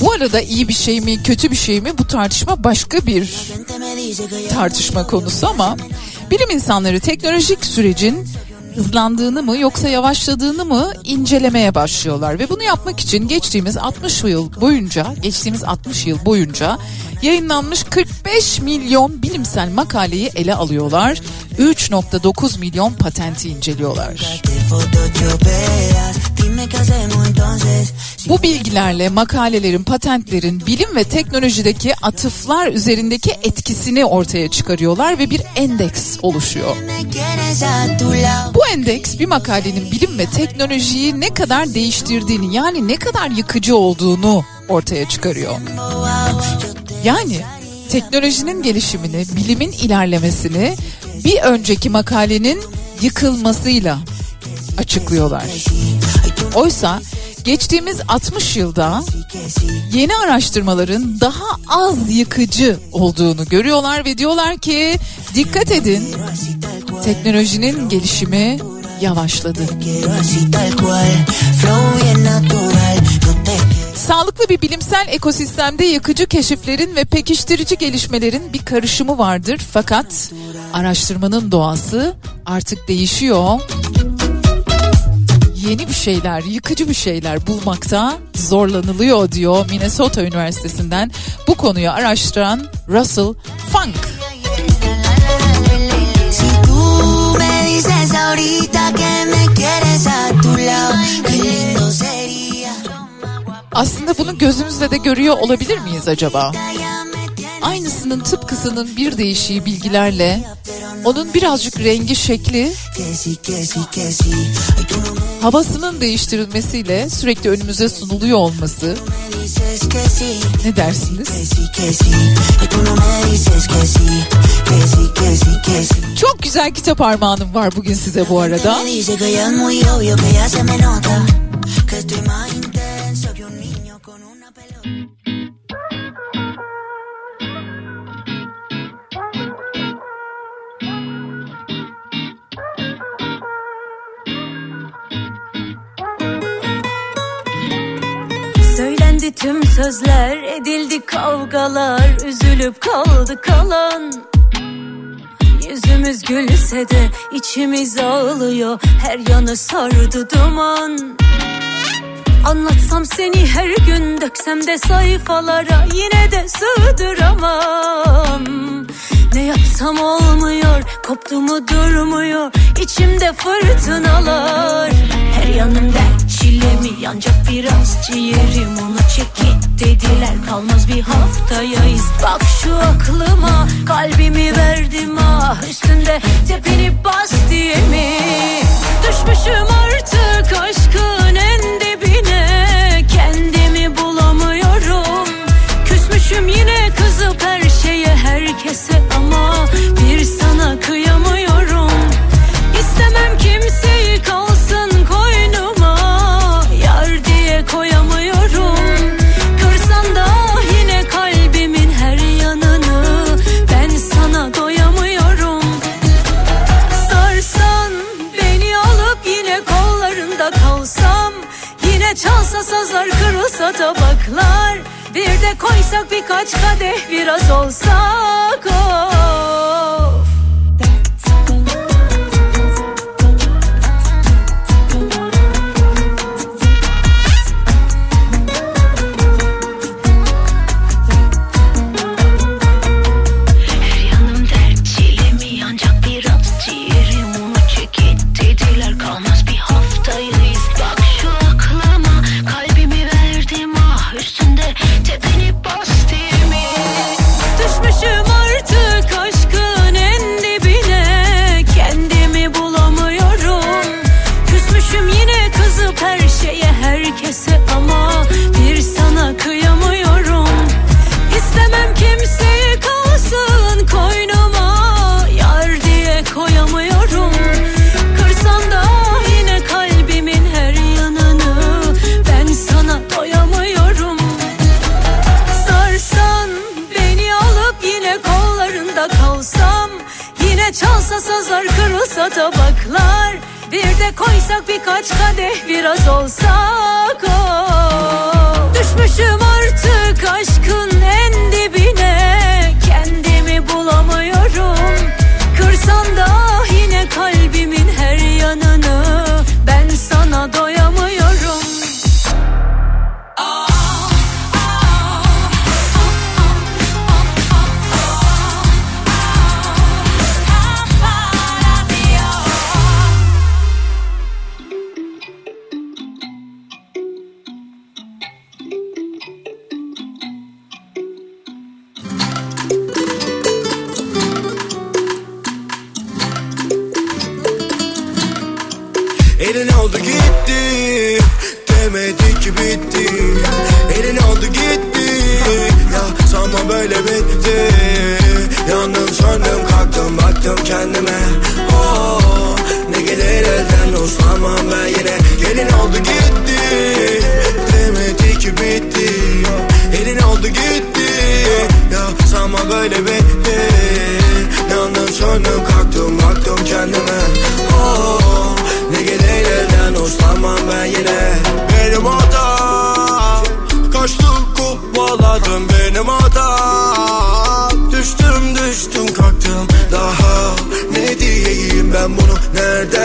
Bu arada iyi bir şey mi, kötü bir şey mi bu tartışma başka bir tartışma konusu ama bilim insanları teknolojik sürecin hızlandığını mı yoksa yavaşladığını mı incelemeye başlıyorlar ve bunu yapmak için geçtiğimiz 60 yıl boyunca geçtiğimiz 60 yıl boyunca yayınlanmış 45 milyon bilimsel makaleyi ele alıyorlar. 3.9 milyon patenti inceliyorlar. Bu bilgilerle makalelerin, patentlerin bilim ve teknolojideki atıflar üzerindeki etkisini ortaya çıkarıyorlar ve bir endeks oluşuyor. Bu endeks bir makalenin bilim ve teknolojiyi ne kadar değiştirdiğini yani ne kadar yıkıcı olduğunu ortaya çıkarıyor. Yani teknolojinin gelişimini, bilimin ilerlemesini bir önceki makalenin yıkılmasıyla açıklıyorlar. Oysa geçtiğimiz 60 yılda yeni araştırmaların daha az yıkıcı olduğunu görüyorlar ve diyorlar ki dikkat edin teknolojinin gelişimi yavaşladı. Sağlıklı bir bilimsel ekosistemde yakıcı keşiflerin ve pekiştirici gelişmelerin bir karışımı vardır. Fakat araştırmanın doğası artık değişiyor. Yeni bir şeyler, yıkıcı bir şeyler bulmakta zorlanılıyor diyor Minnesota Üniversitesi'nden bu konuyu araştıran Russell Funk. Si tú me dices ahorita que me quieres a tu lado. Aslında bunu gözümüzle de görüyor olabilir miyiz acaba? Aynısının tıpkısının bir değişiği bilgilerle onun birazcık rengi şekli havasının değiştirilmesiyle sürekli önümüze sunuluyor olması ne dersiniz? Çok güzel kitap armağanım var bugün size bu arada. Söylendi tüm sözler, edildi kavgalar, üzülüp kaldı kalan. Yüzümüz gülse de içimiz ağlıyor, her yanı sardı duman. Anlatsam seni her gün döksem de sayfalara yine de sığdıramam. Ne yapsam olmuyor, koptu mu durmuyor, içimde fırtınalar. Her yanım dert çilemi ancak biraz ciğerim onu çekit dediler kalmaz bir haftayayız. Bak şu aklıma kalbimi verdim ah üstünde tepinip bas diye mi? Düşmüşüm artık aşkın Küsmüşüm yine kızıp her şeye herkese ama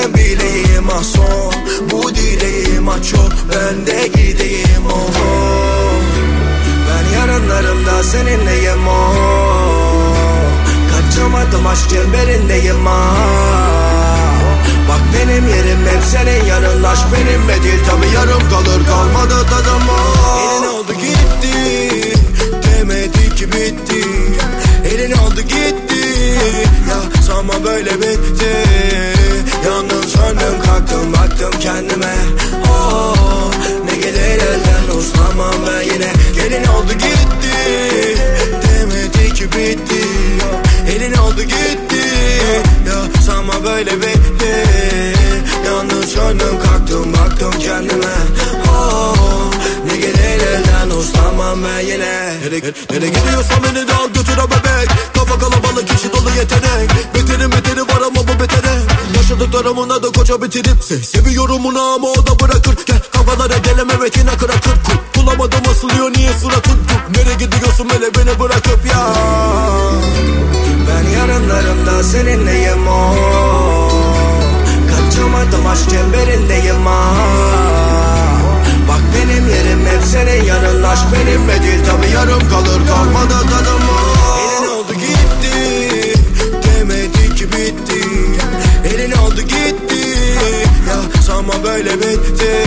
nereden bileyim ah son Bu dileğim ah çok ben de gideyim oh, oh. Ben yarınlarımda seninleyim oh. Kaçamadım aşk çemberindeyim ah. Bak benim yerim hep senin yanın Aşk benimle değil tabi yarım kalır kalmadı tadım oh. Elin oldu gitti Demedi ki bitti Elin oldu gitti. Ya sanma böyle bitti. Yandım söndüm kalktım baktım kendime. Oh, Ne gelir elden uslanmam ben yine. Gelin oldu gitti. Demedi ki bitti. Elin oldu gitti. Ya sanma böyle bitti. Yandım söndüm kalktım baktım kendime. Oh, uslanmam ben yine. Nereye, nereye gidiyorsan beni de al götür ha bebek. Kafa kalabalık kişi dolu yetenek. Beterin beteri var ama bu betere. Yaşadıklarımın adı koca bitirip se Seviyorum onu ama o da bırakır. Gel kafalara gelem evet yine kırakır Kul Bulamadım asılıyor niye suratın Nereye gidiyorsun böyle beni bırakıp ya? Ben yarınlarımda seninleyim o. Kaçamadım aşk çemberindeyim Bak yerim hep senin yanın. Aşk benimle değil tabi yarım kalır. Kalmadı tadım Elin oldu gitti Demedi ki bitti. Elin oldu gitti Ya sanma böyle bitti.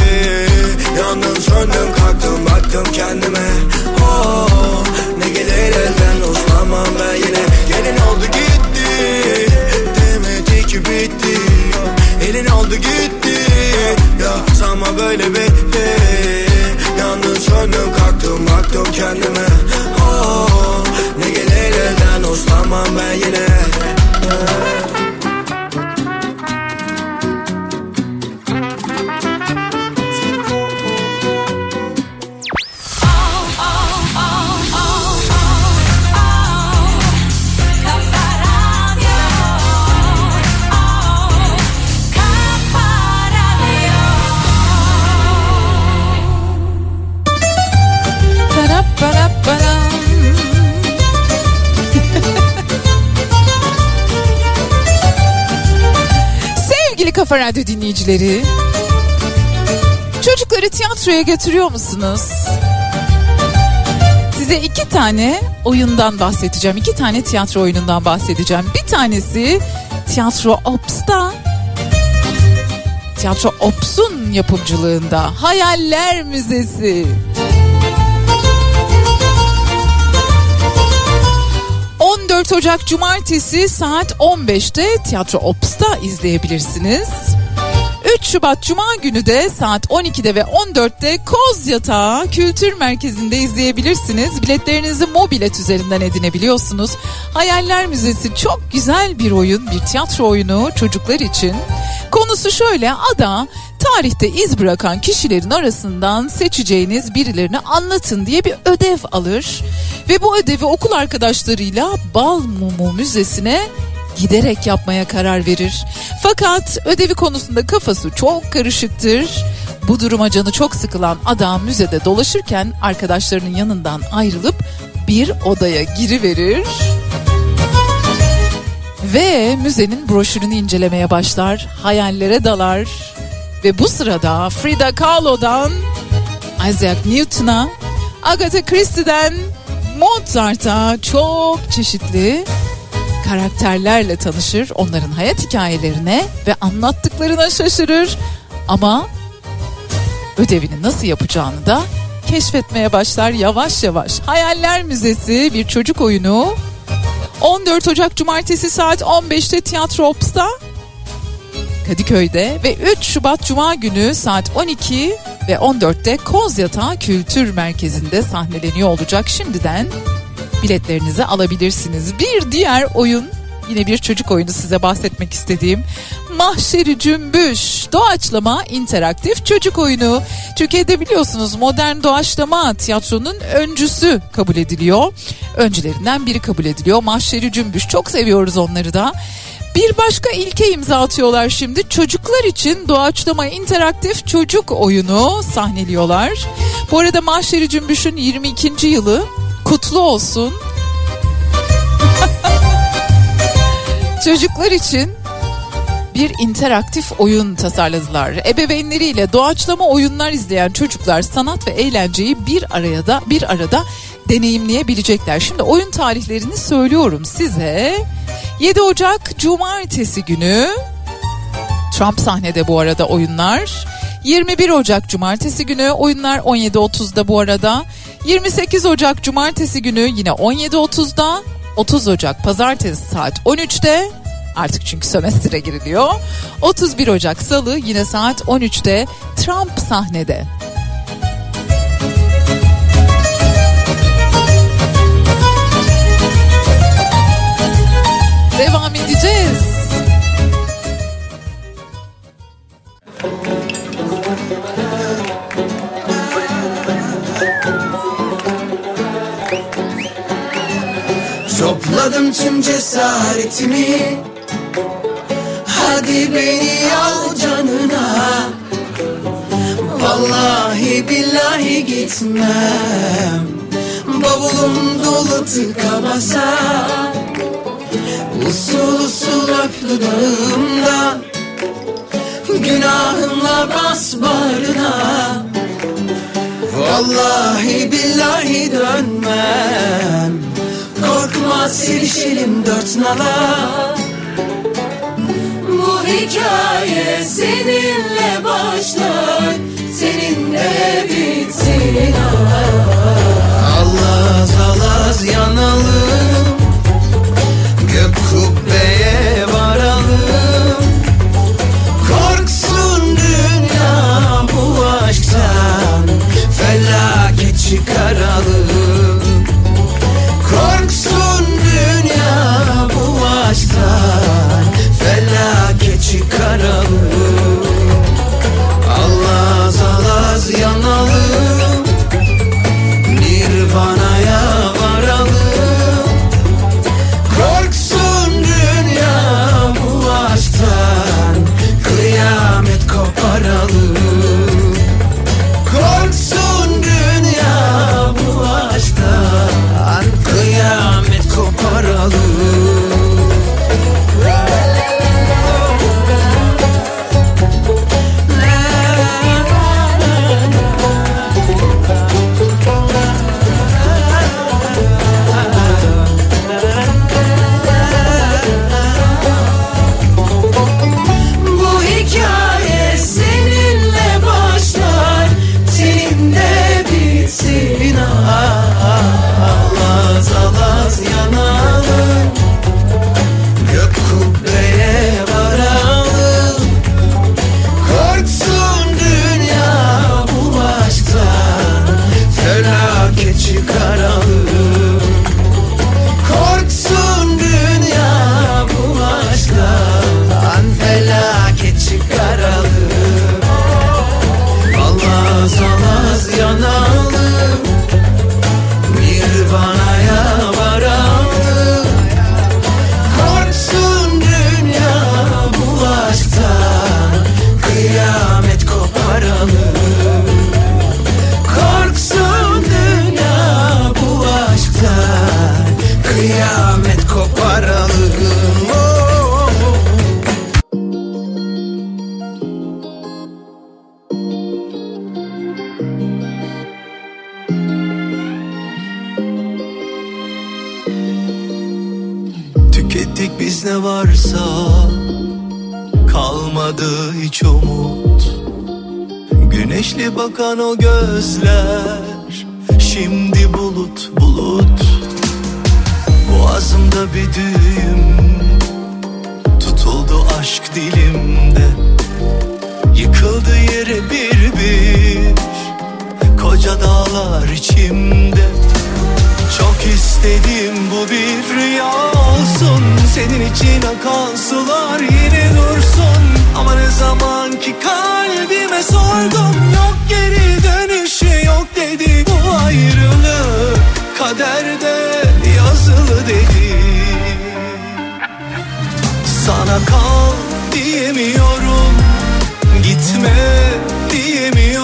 Yandım söndüm kalktım baktım kendime. Oh, Ne gelir elden uslanmam ben yine. Gelin oldu gitti Demedi ki bitti. Elin oldu gitti Ya sanma böyle bitti Yandım söndüm kalktım baktım kendime. Oh, Ne gelir elden uslanmam ben yine Kafa Radyo dinleyicileri. Çocukları tiyatroya götürüyor musunuz? Size iki tane oyundan bahsedeceğim. İki tane tiyatro oyunundan bahsedeceğim. Bir tanesi Tiyatro Ops'ta. Tiyatro Ops'un yapımcılığında Hayaller Müzesi. 14 Ocak Cumartesi saat 15'te Tiyatro Ops'ta izleyebilirsiniz. 3 Şubat Cuma günü de saat 12'de ve 14'te Koz Yatağı Kültür Merkezi'nde izleyebilirsiniz. Biletlerinizi mobilet üzerinden edinebiliyorsunuz. Hayaller Müzesi çok güzel bir oyun, bir tiyatro oyunu çocuklar için. Konusu şöyle, ada tarihte iz bırakan kişilerin arasından seçeceğiniz birilerini anlatın diye bir ödev alır. Ve bu ödevi okul arkadaşlarıyla Bal Mumu Müzesi'ne giderek yapmaya karar verir. Fakat ödevi konusunda kafası çok karışıktır. Bu duruma canı çok sıkılan adam müzede dolaşırken arkadaşlarının yanından ayrılıp bir odaya giriverir. Ve müzenin broşürünü incelemeye başlar, hayallere dalar. Ve bu sırada Frida Kahlo'dan Isaac Newton'a, Agatha Christie'den Mozart'a çok çeşitli karakterlerle tanışır, onların hayat hikayelerine ve anlattıklarına şaşırır. Ama ödevini nasıl yapacağını da keşfetmeye başlar yavaş yavaş. Hayaller Müzesi bir çocuk oyunu. 14 Ocak Cumartesi saat 15'te Tiyatro Ops'ta Kadıköy'de ve 3 Şubat Cuma günü saat 12 ve 14'te Kozyatağı Kültür Merkezi'nde sahneleniyor olacak. Şimdiden biletlerinizi alabilirsiniz. Bir diğer oyun yine bir çocuk oyunu size bahsetmek istediğim Mahşeri Cümbüş doğaçlama interaktif çocuk oyunu. Türkiye'de biliyorsunuz modern doğaçlama tiyatronun öncüsü kabul ediliyor. Öncülerinden biri kabul ediliyor. Mahşeri Cümbüş çok seviyoruz onları da. Bir başka ilke imza atıyorlar şimdi. Çocuklar için doğaçlama interaktif çocuk oyunu sahneliyorlar. Bu arada Mahşeri Cümbüş'ün 22. yılı kutlu olsun. Çocuklar için bir interaktif oyun tasarladılar. Ebeveynleriyle doğaçlama oyunlar izleyen çocuklar sanat ve eğlenceyi bir araya da bir arada deneyimleyebilecekler. Şimdi oyun tarihlerini söylüyorum size. 7 Ocak Cumartesi günü Trump sahnede bu arada oyunlar. 21 Ocak Cumartesi günü oyunlar 17.30'da bu arada. 28 Ocak Cumartesi günü yine 17.30'da. 30 Ocak Pazartesi saat 13'te. Artık çünkü sömestre giriliyor. 31 Ocak Salı yine saat 13'te Trump sahnede. Devam edeceğiz. Topladım tüm cesaretimi. Hadi beni al canına. Vallahi billahi gitmem. Bavulum dolu tıka basa Usul usul öp dudağımda Günahımla bas bağrına Vallahi billahi dönmem Korkma sevişelim dört nala. Bu hikaye seninle başlar Seninle bitsin Alaz alaz yanalım. Gök kubbeye varalım. Korksun dünya bu aşktan Felaket çıkaralım Bakan o gözler. Şimdi bulut bulut. Boğazımda bir düğüm. Tutuldu aşk dilimde. Yıkıldı yere bir bir. Koca dağlar içimde Çok istedim bu bir rüya olsun. Senin için akan sular yine dursun. Ama ne zaman ki kalbime sordum Yok geri dönüşü yok dedi Bu ayrılık. Kaderde yazılı dedi. Sana kal diyemiyorum Gitme diyemiyorum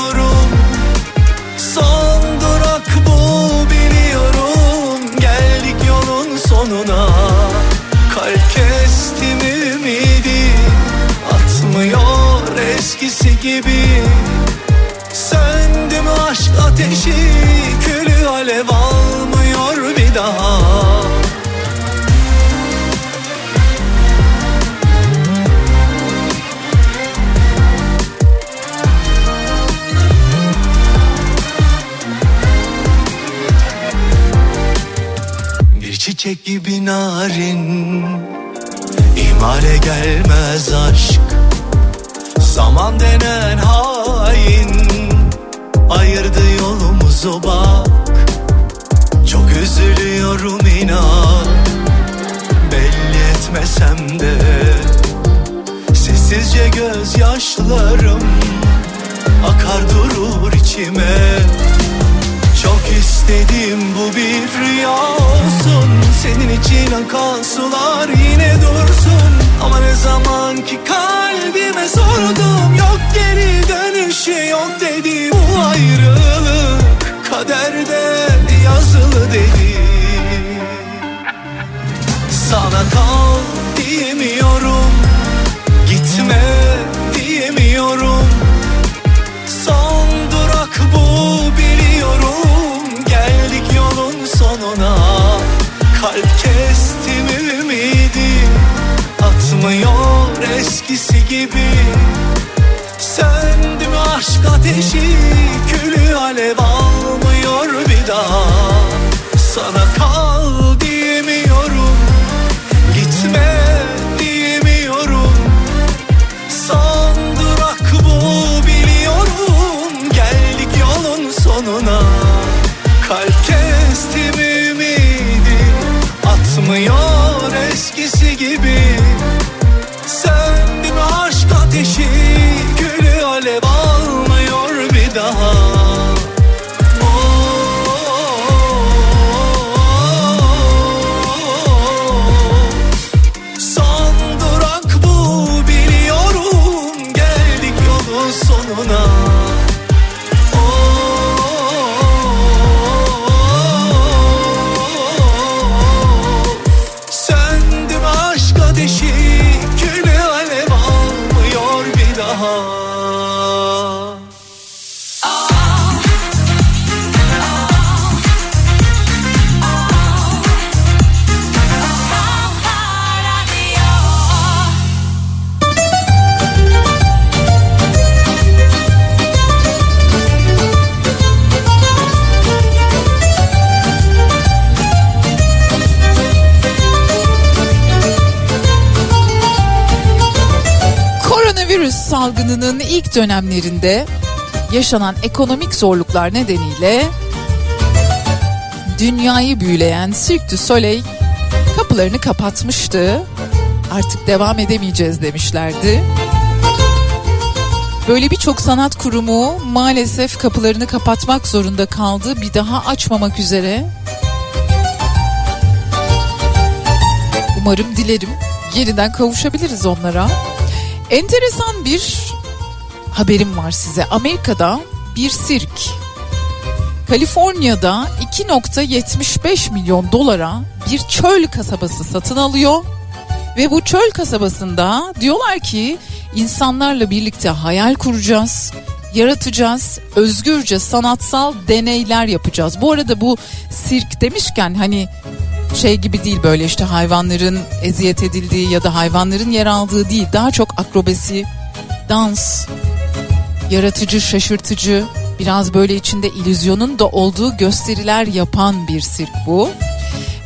gibi. Söndü mü aşk ateşi Külü alev almıyor bir daha. Çiçek gibi narin İhmale gelmez aşk Zaman denen hain Ayırdı yolumuzu bak. Çok üzülüyorum inan Belli etmesem de. Sessizce gözyaşlarım Akar durur içime. Çok istedim bu bir rüya olsun Senin için akan sular yine dursun Ama ne zaman ki kalbime sordum Yok geri dönüşü yok dedi Bu ayrılık. Kaderde yazılı dedi. Sana kal diyemiyorum Gitme diyemiyorum. Son durak bu biliyorum. Geldik yolun sonuna. Kalp eskisi gibi Söndü mü aşk ateşi Külü alev almıyor bir daha. Sana kal dönemlerinde yaşanan ekonomik zorluklar nedeniyle dünyayı büyüleyen Cirque du Soleil kapılarını kapatmıştı. Artık devam edemeyeceğiz demişlerdi. Böyle birçok sanat kurumu maalesef kapılarını kapatmak zorunda kaldı. Bir daha açmamak üzere. Umarım dilerim yeniden kavuşabiliriz onlara. Enteresan bir haberim var size. Amerika'da bir sirk Kaliforniya'da 2.75 milyon dolara bir çöl kasabası satın alıyor ve bu çöl kasabasında diyorlar ki insanlarla birlikte hayal kuracağız, yaratacağız, özgürce sanatsal deneyler yapacağız. Bu arada bu sirk demişken hani şey gibi değil böyle işte hayvanların eziyet edildiği ya da hayvanların yer aldığı değil. Daha çok akrobasi, dans, yaratıcı, şaşırtıcı, biraz böyle içinde illüzyonun da olduğu gösteriler yapan bir sirk bu.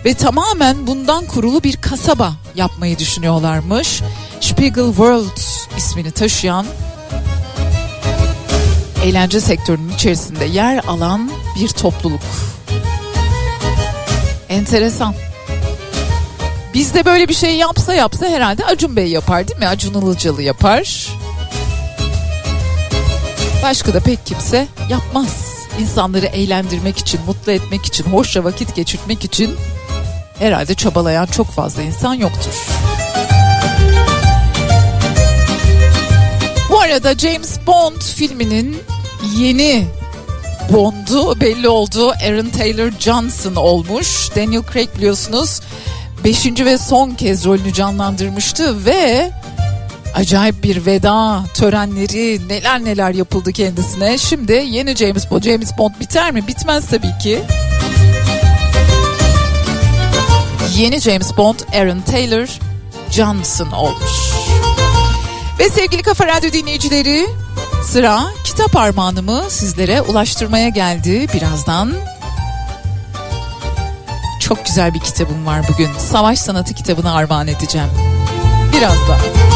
Ve tamamen bundan kurulu bir kasaba yapmayı düşünüyorlarmış. Spiegel World ismini taşıyan eğlence sektörünün içerisinde yer alan bir topluluk. Enteresan. Bizde böyle bir şey yapsa yapsa herhalde Acun Bey yapar değil mi? Acun Ilıcalı yapar. Başka da pek kimse yapmaz. İnsanları eğlendirmek için, mutlu etmek için, hoşça vakit geçirtmek için herhalde çabalayan çok fazla insan yoktur. Bu arada James Bond filminin yeni Bond'u belli oldu. Aaron Taylor Johnson olmuş. Daniel Craig biliyorsunuz 5. ve son kez rolünü canlandırmıştı ve acayip bir veda törenleri neler neler yapıldı kendisine. Şimdi yeni James Bond, James Bond biter mi? Bitmez tabii ki. Yeni James Bond Aaron Taylor Johnson olmuş. Ve sevgili Kafa Radyo dinleyicileri sıra kitap armağanımı sizlere ulaştırmaya geldi birazdan. Çok güzel bir kitabım var bugün. Savaş sanatı kitabını armağan edeceğim. Birazdan.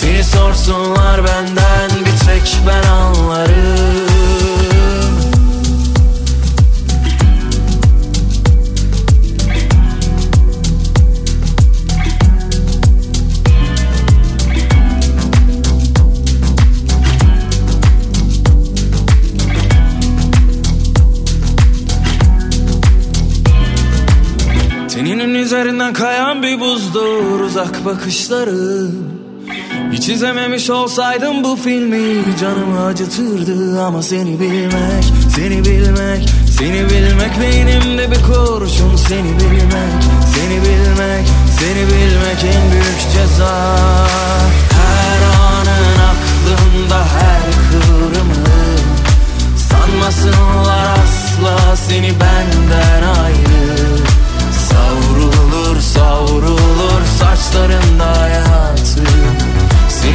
Seni sorsunlar benden bir tek ben anlarım. Teninin üzerinden kayan bir buzdur uzak bakışları Hiç izlememiş olsaydım bu filmi canımı acıtırdı Ama seni bilmek, seni bilmek, seni bilmek Beynimde bir kurşun seni bilmek, seni bilmek, seni bilmek en büyük ceza. Her anın aklımda her kıvrımın Sanmasınlar asla seni benden ayrı. Savrulur savrulur saçlarında hayatı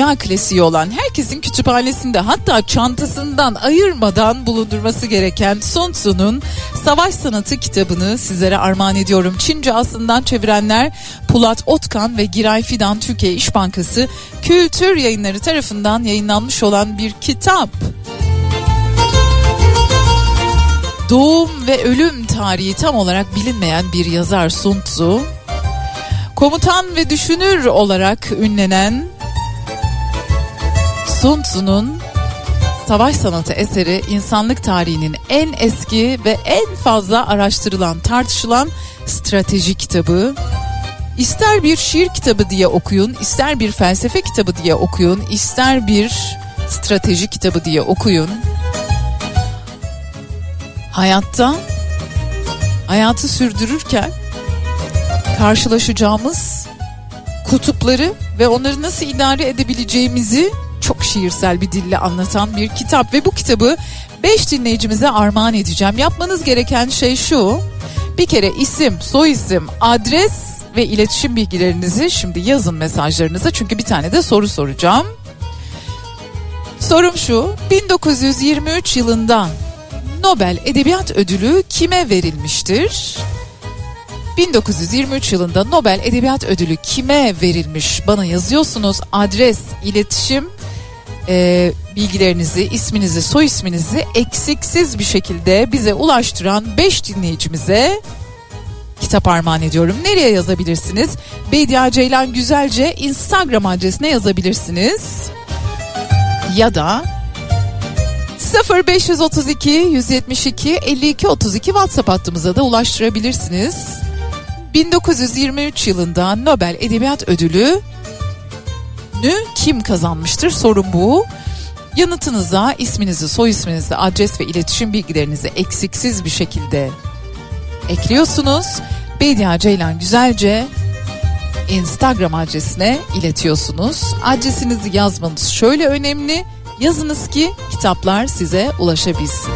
dünya klasiği olan herkesin kütüphanesinde hatta çantasından ayırmadan bulundurması gereken Sun Tzu'nun Savaş Sanatı kitabını sizlere armağan ediyorum. Çince aslından çevirenler Pulat Otkan ve Giray Fidan Türkiye İş Bankası Kültür Yayınları tarafından yayınlanmış olan bir kitap. Doğum ve ölüm tarihi tam olarak bilinmeyen bir yazar Sun Tzu, komutan ve düşünür olarak ünlenen Sun Tzu'nun Savaş Sanatı eseri insanlık tarihinin en eski ve en fazla araştırılan, tartışılan strateji kitabı. İster bir şiir kitabı diye okuyun, ister bir felsefe kitabı diye okuyun, ister bir strateji kitabı diye okuyun. Hayatta hayatı sürdürürken karşılaşacağımız kutupları ve onları nasıl idare edebileceğimizi şiirsel bir dille anlatan bir kitap ve bu kitabı 5 dinleyicimize armağan edeceğim. Yapmanız gereken şey şu. Bir kere isim, soy isim, adres ve iletişim bilgilerinizi şimdi yazın mesajlarınıza çünkü bir tane de soru soracağım. Sorum şu. 1923 yılında Nobel Edebiyat Ödülü kime verilmiştir? 1923 yılında Nobel Edebiyat Ödülü kime verilmiş? Bana yazıyorsunuz adres, iletişim e, bilgilerinizi, isminizi, soy isminizi eksiksiz bir şekilde bize ulaştıran 5 dinleyicimize kitap armağan ediyorum. Nereye yazabilirsiniz? Bedia Ceylan Güzelce Instagram adresine yazabilirsiniz. Ya da 0532 172 52 32 WhatsApp hattımıza da ulaştırabilirsiniz. 1923 yılında Nobel Edebiyat Ödülü nü kim kazanmıştır? Sorun bu. Yanıtınıza isminizi, soy isminizi, adres ve iletişim bilgilerinizi eksiksiz bir şekilde ekliyorsunuz. Bedia Ceylan Güzelce Instagram adresine iletiyorsunuz. Adresinizi yazmanız şöyle önemli. Yazınız ki kitaplar size ulaşabilsin.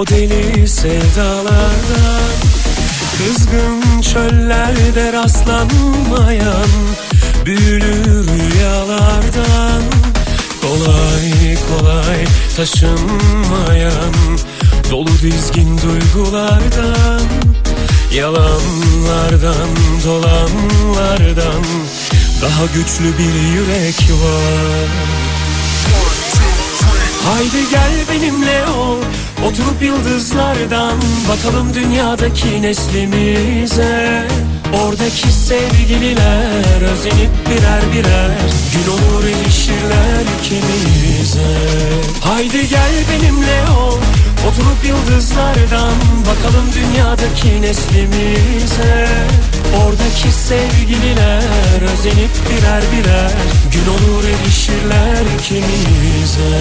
O deli sevdalardan Kızgın çöllerde rastlanmayan büyülü rüyalardan Kolay kolay taşınmayan dolu dizgin duygulardan Yalanlardan dolanlardan daha güçlü bir yürek var. Haydi gel benimle ol Oturup yıldızlardan Bakalım dünyadaki neslimize. Oradaki sevgililer Özenip birer birer Gün olur erişirler ikimize. Haydi gel benimle ol Oturup yıldızlardan Bakalım dünyadaki neslimize. Oradaki sevgililer Özenip birer birer Gün olur erişirler ikimize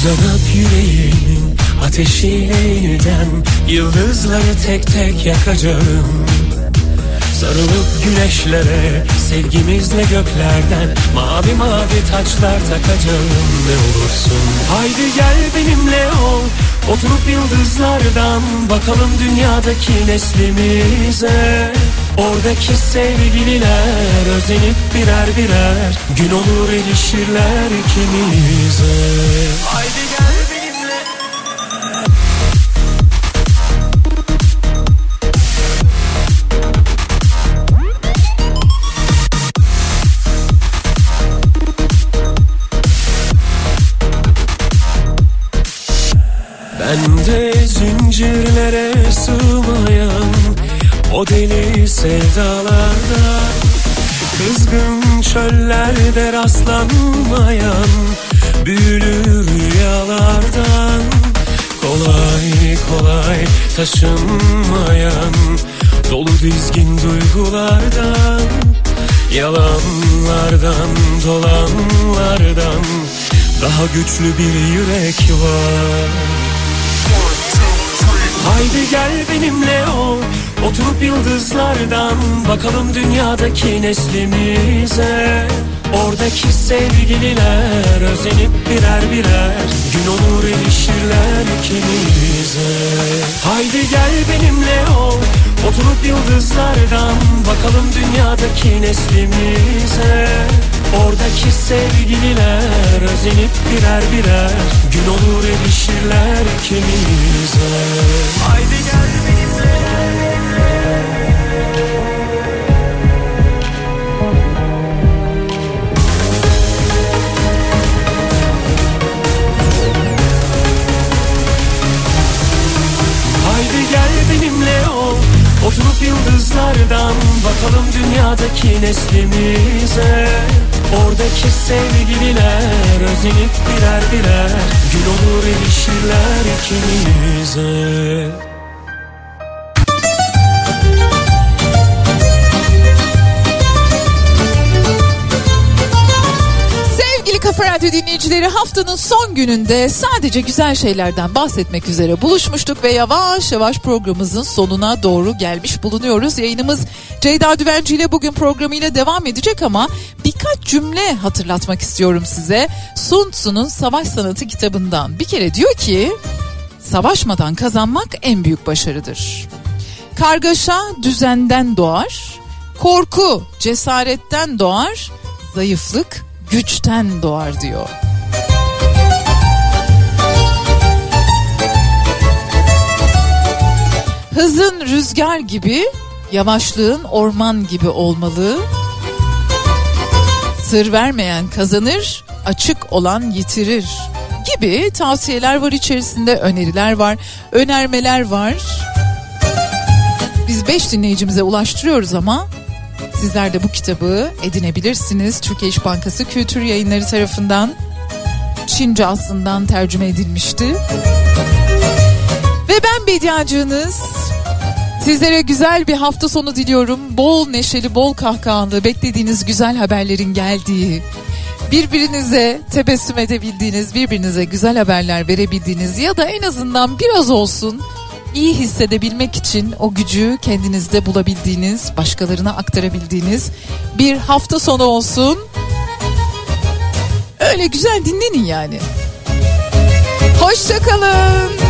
Uzanıp yüreğimin ateşiyle yeniden Yıldızları tek tek yakacağım. Sarılıp güneşlere sevgimizle göklerden Mavi mavi taçlar takacağım. Ne olursun Haydi gel benimle ol Oturup yıldızlardan bakalım dünyadaki neslimize Oradaki sevgililer özenip birer birer Gün olur erişirler ikimize. Haydi gel benimle. Ben de zincirlere sığmayan O deli sevdalarda Kızgın çöllerde rastlanmayan Büyülü rüyalardan Kolay kolay taşınmayan Dolu dizgin duygulardan Yalanlardan dolanlardan Daha güçlü bir yürek var Haydi gel benimle ol. Oturup yıldızlardan Bakalım dünyadaki neslimize. Oradaki sevgililer Özenip birer birer Gün olur erişirler ikimize. Haydi gel benimle ol. Oturup yıldızlardan Bakalım dünyadaki neslimize Oradaki sevgililer Özenip birer birer Gün olur erişirler ikimize. Haydi gel benimle. Haydi gel benimle ol. Oturup yıldızlardan Bakalım dünyadaki neslimize Oradaki sevgililer Özenip birer birer Gün olur erişirler ikimize Radyo dinleyicileri haftanın son gününde sadece güzel şeylerden bahsetmek üzere buluşmuştuk ve yavaş yavaş programımızın sonuna doğru gelmiş bulunuyoruz. Yayınımız Ceyda Düvenci ile bugün programıyla devam edecek ama birkaç cümle hatırlatmak istiyorum size. Sun Tzu'nun Savaş Sanatı kitabından bir kere diyor ki savaşmadan kazanmak en büyük başarıdır. Kargaşa düzenden doğar, korku cesaretten doğar, zayıflık güçten doğar diyor. Hızın rüzgar gibi, yavaşlığın orman gibi olmalı. Sır vermeyen kazanır, açık olan yitirir gibi tavsiyeler var içerisinde, öneriler var, önermeler var. Biz 5 dinleyicimize ulaştırıyoruz ama Sizler de bu kitabı edinebilirsiniz. Türkiye İş Bankası Kültür Yayınları tarafından Çince aslından tercüme edilmişti. Ve ben Bediacığınız. Sizlere güzel bir hafta sonu diliyorum. Bol neşeli, bol kahkahalı, beklediğiniz güzel haberlerin geldiği, birbirinize tebessüm edebildiğiniz, birbirinize güzel haberler verebildiğiniz ya da en azından biraz olsun iyi hissedebilmek için o gücü kendinizde bulabildiğiniz, başkalarına aktarabildiğiniz bir hafta sonu olsun. Öyle güzel dinlenin yani. Hoşçakalın.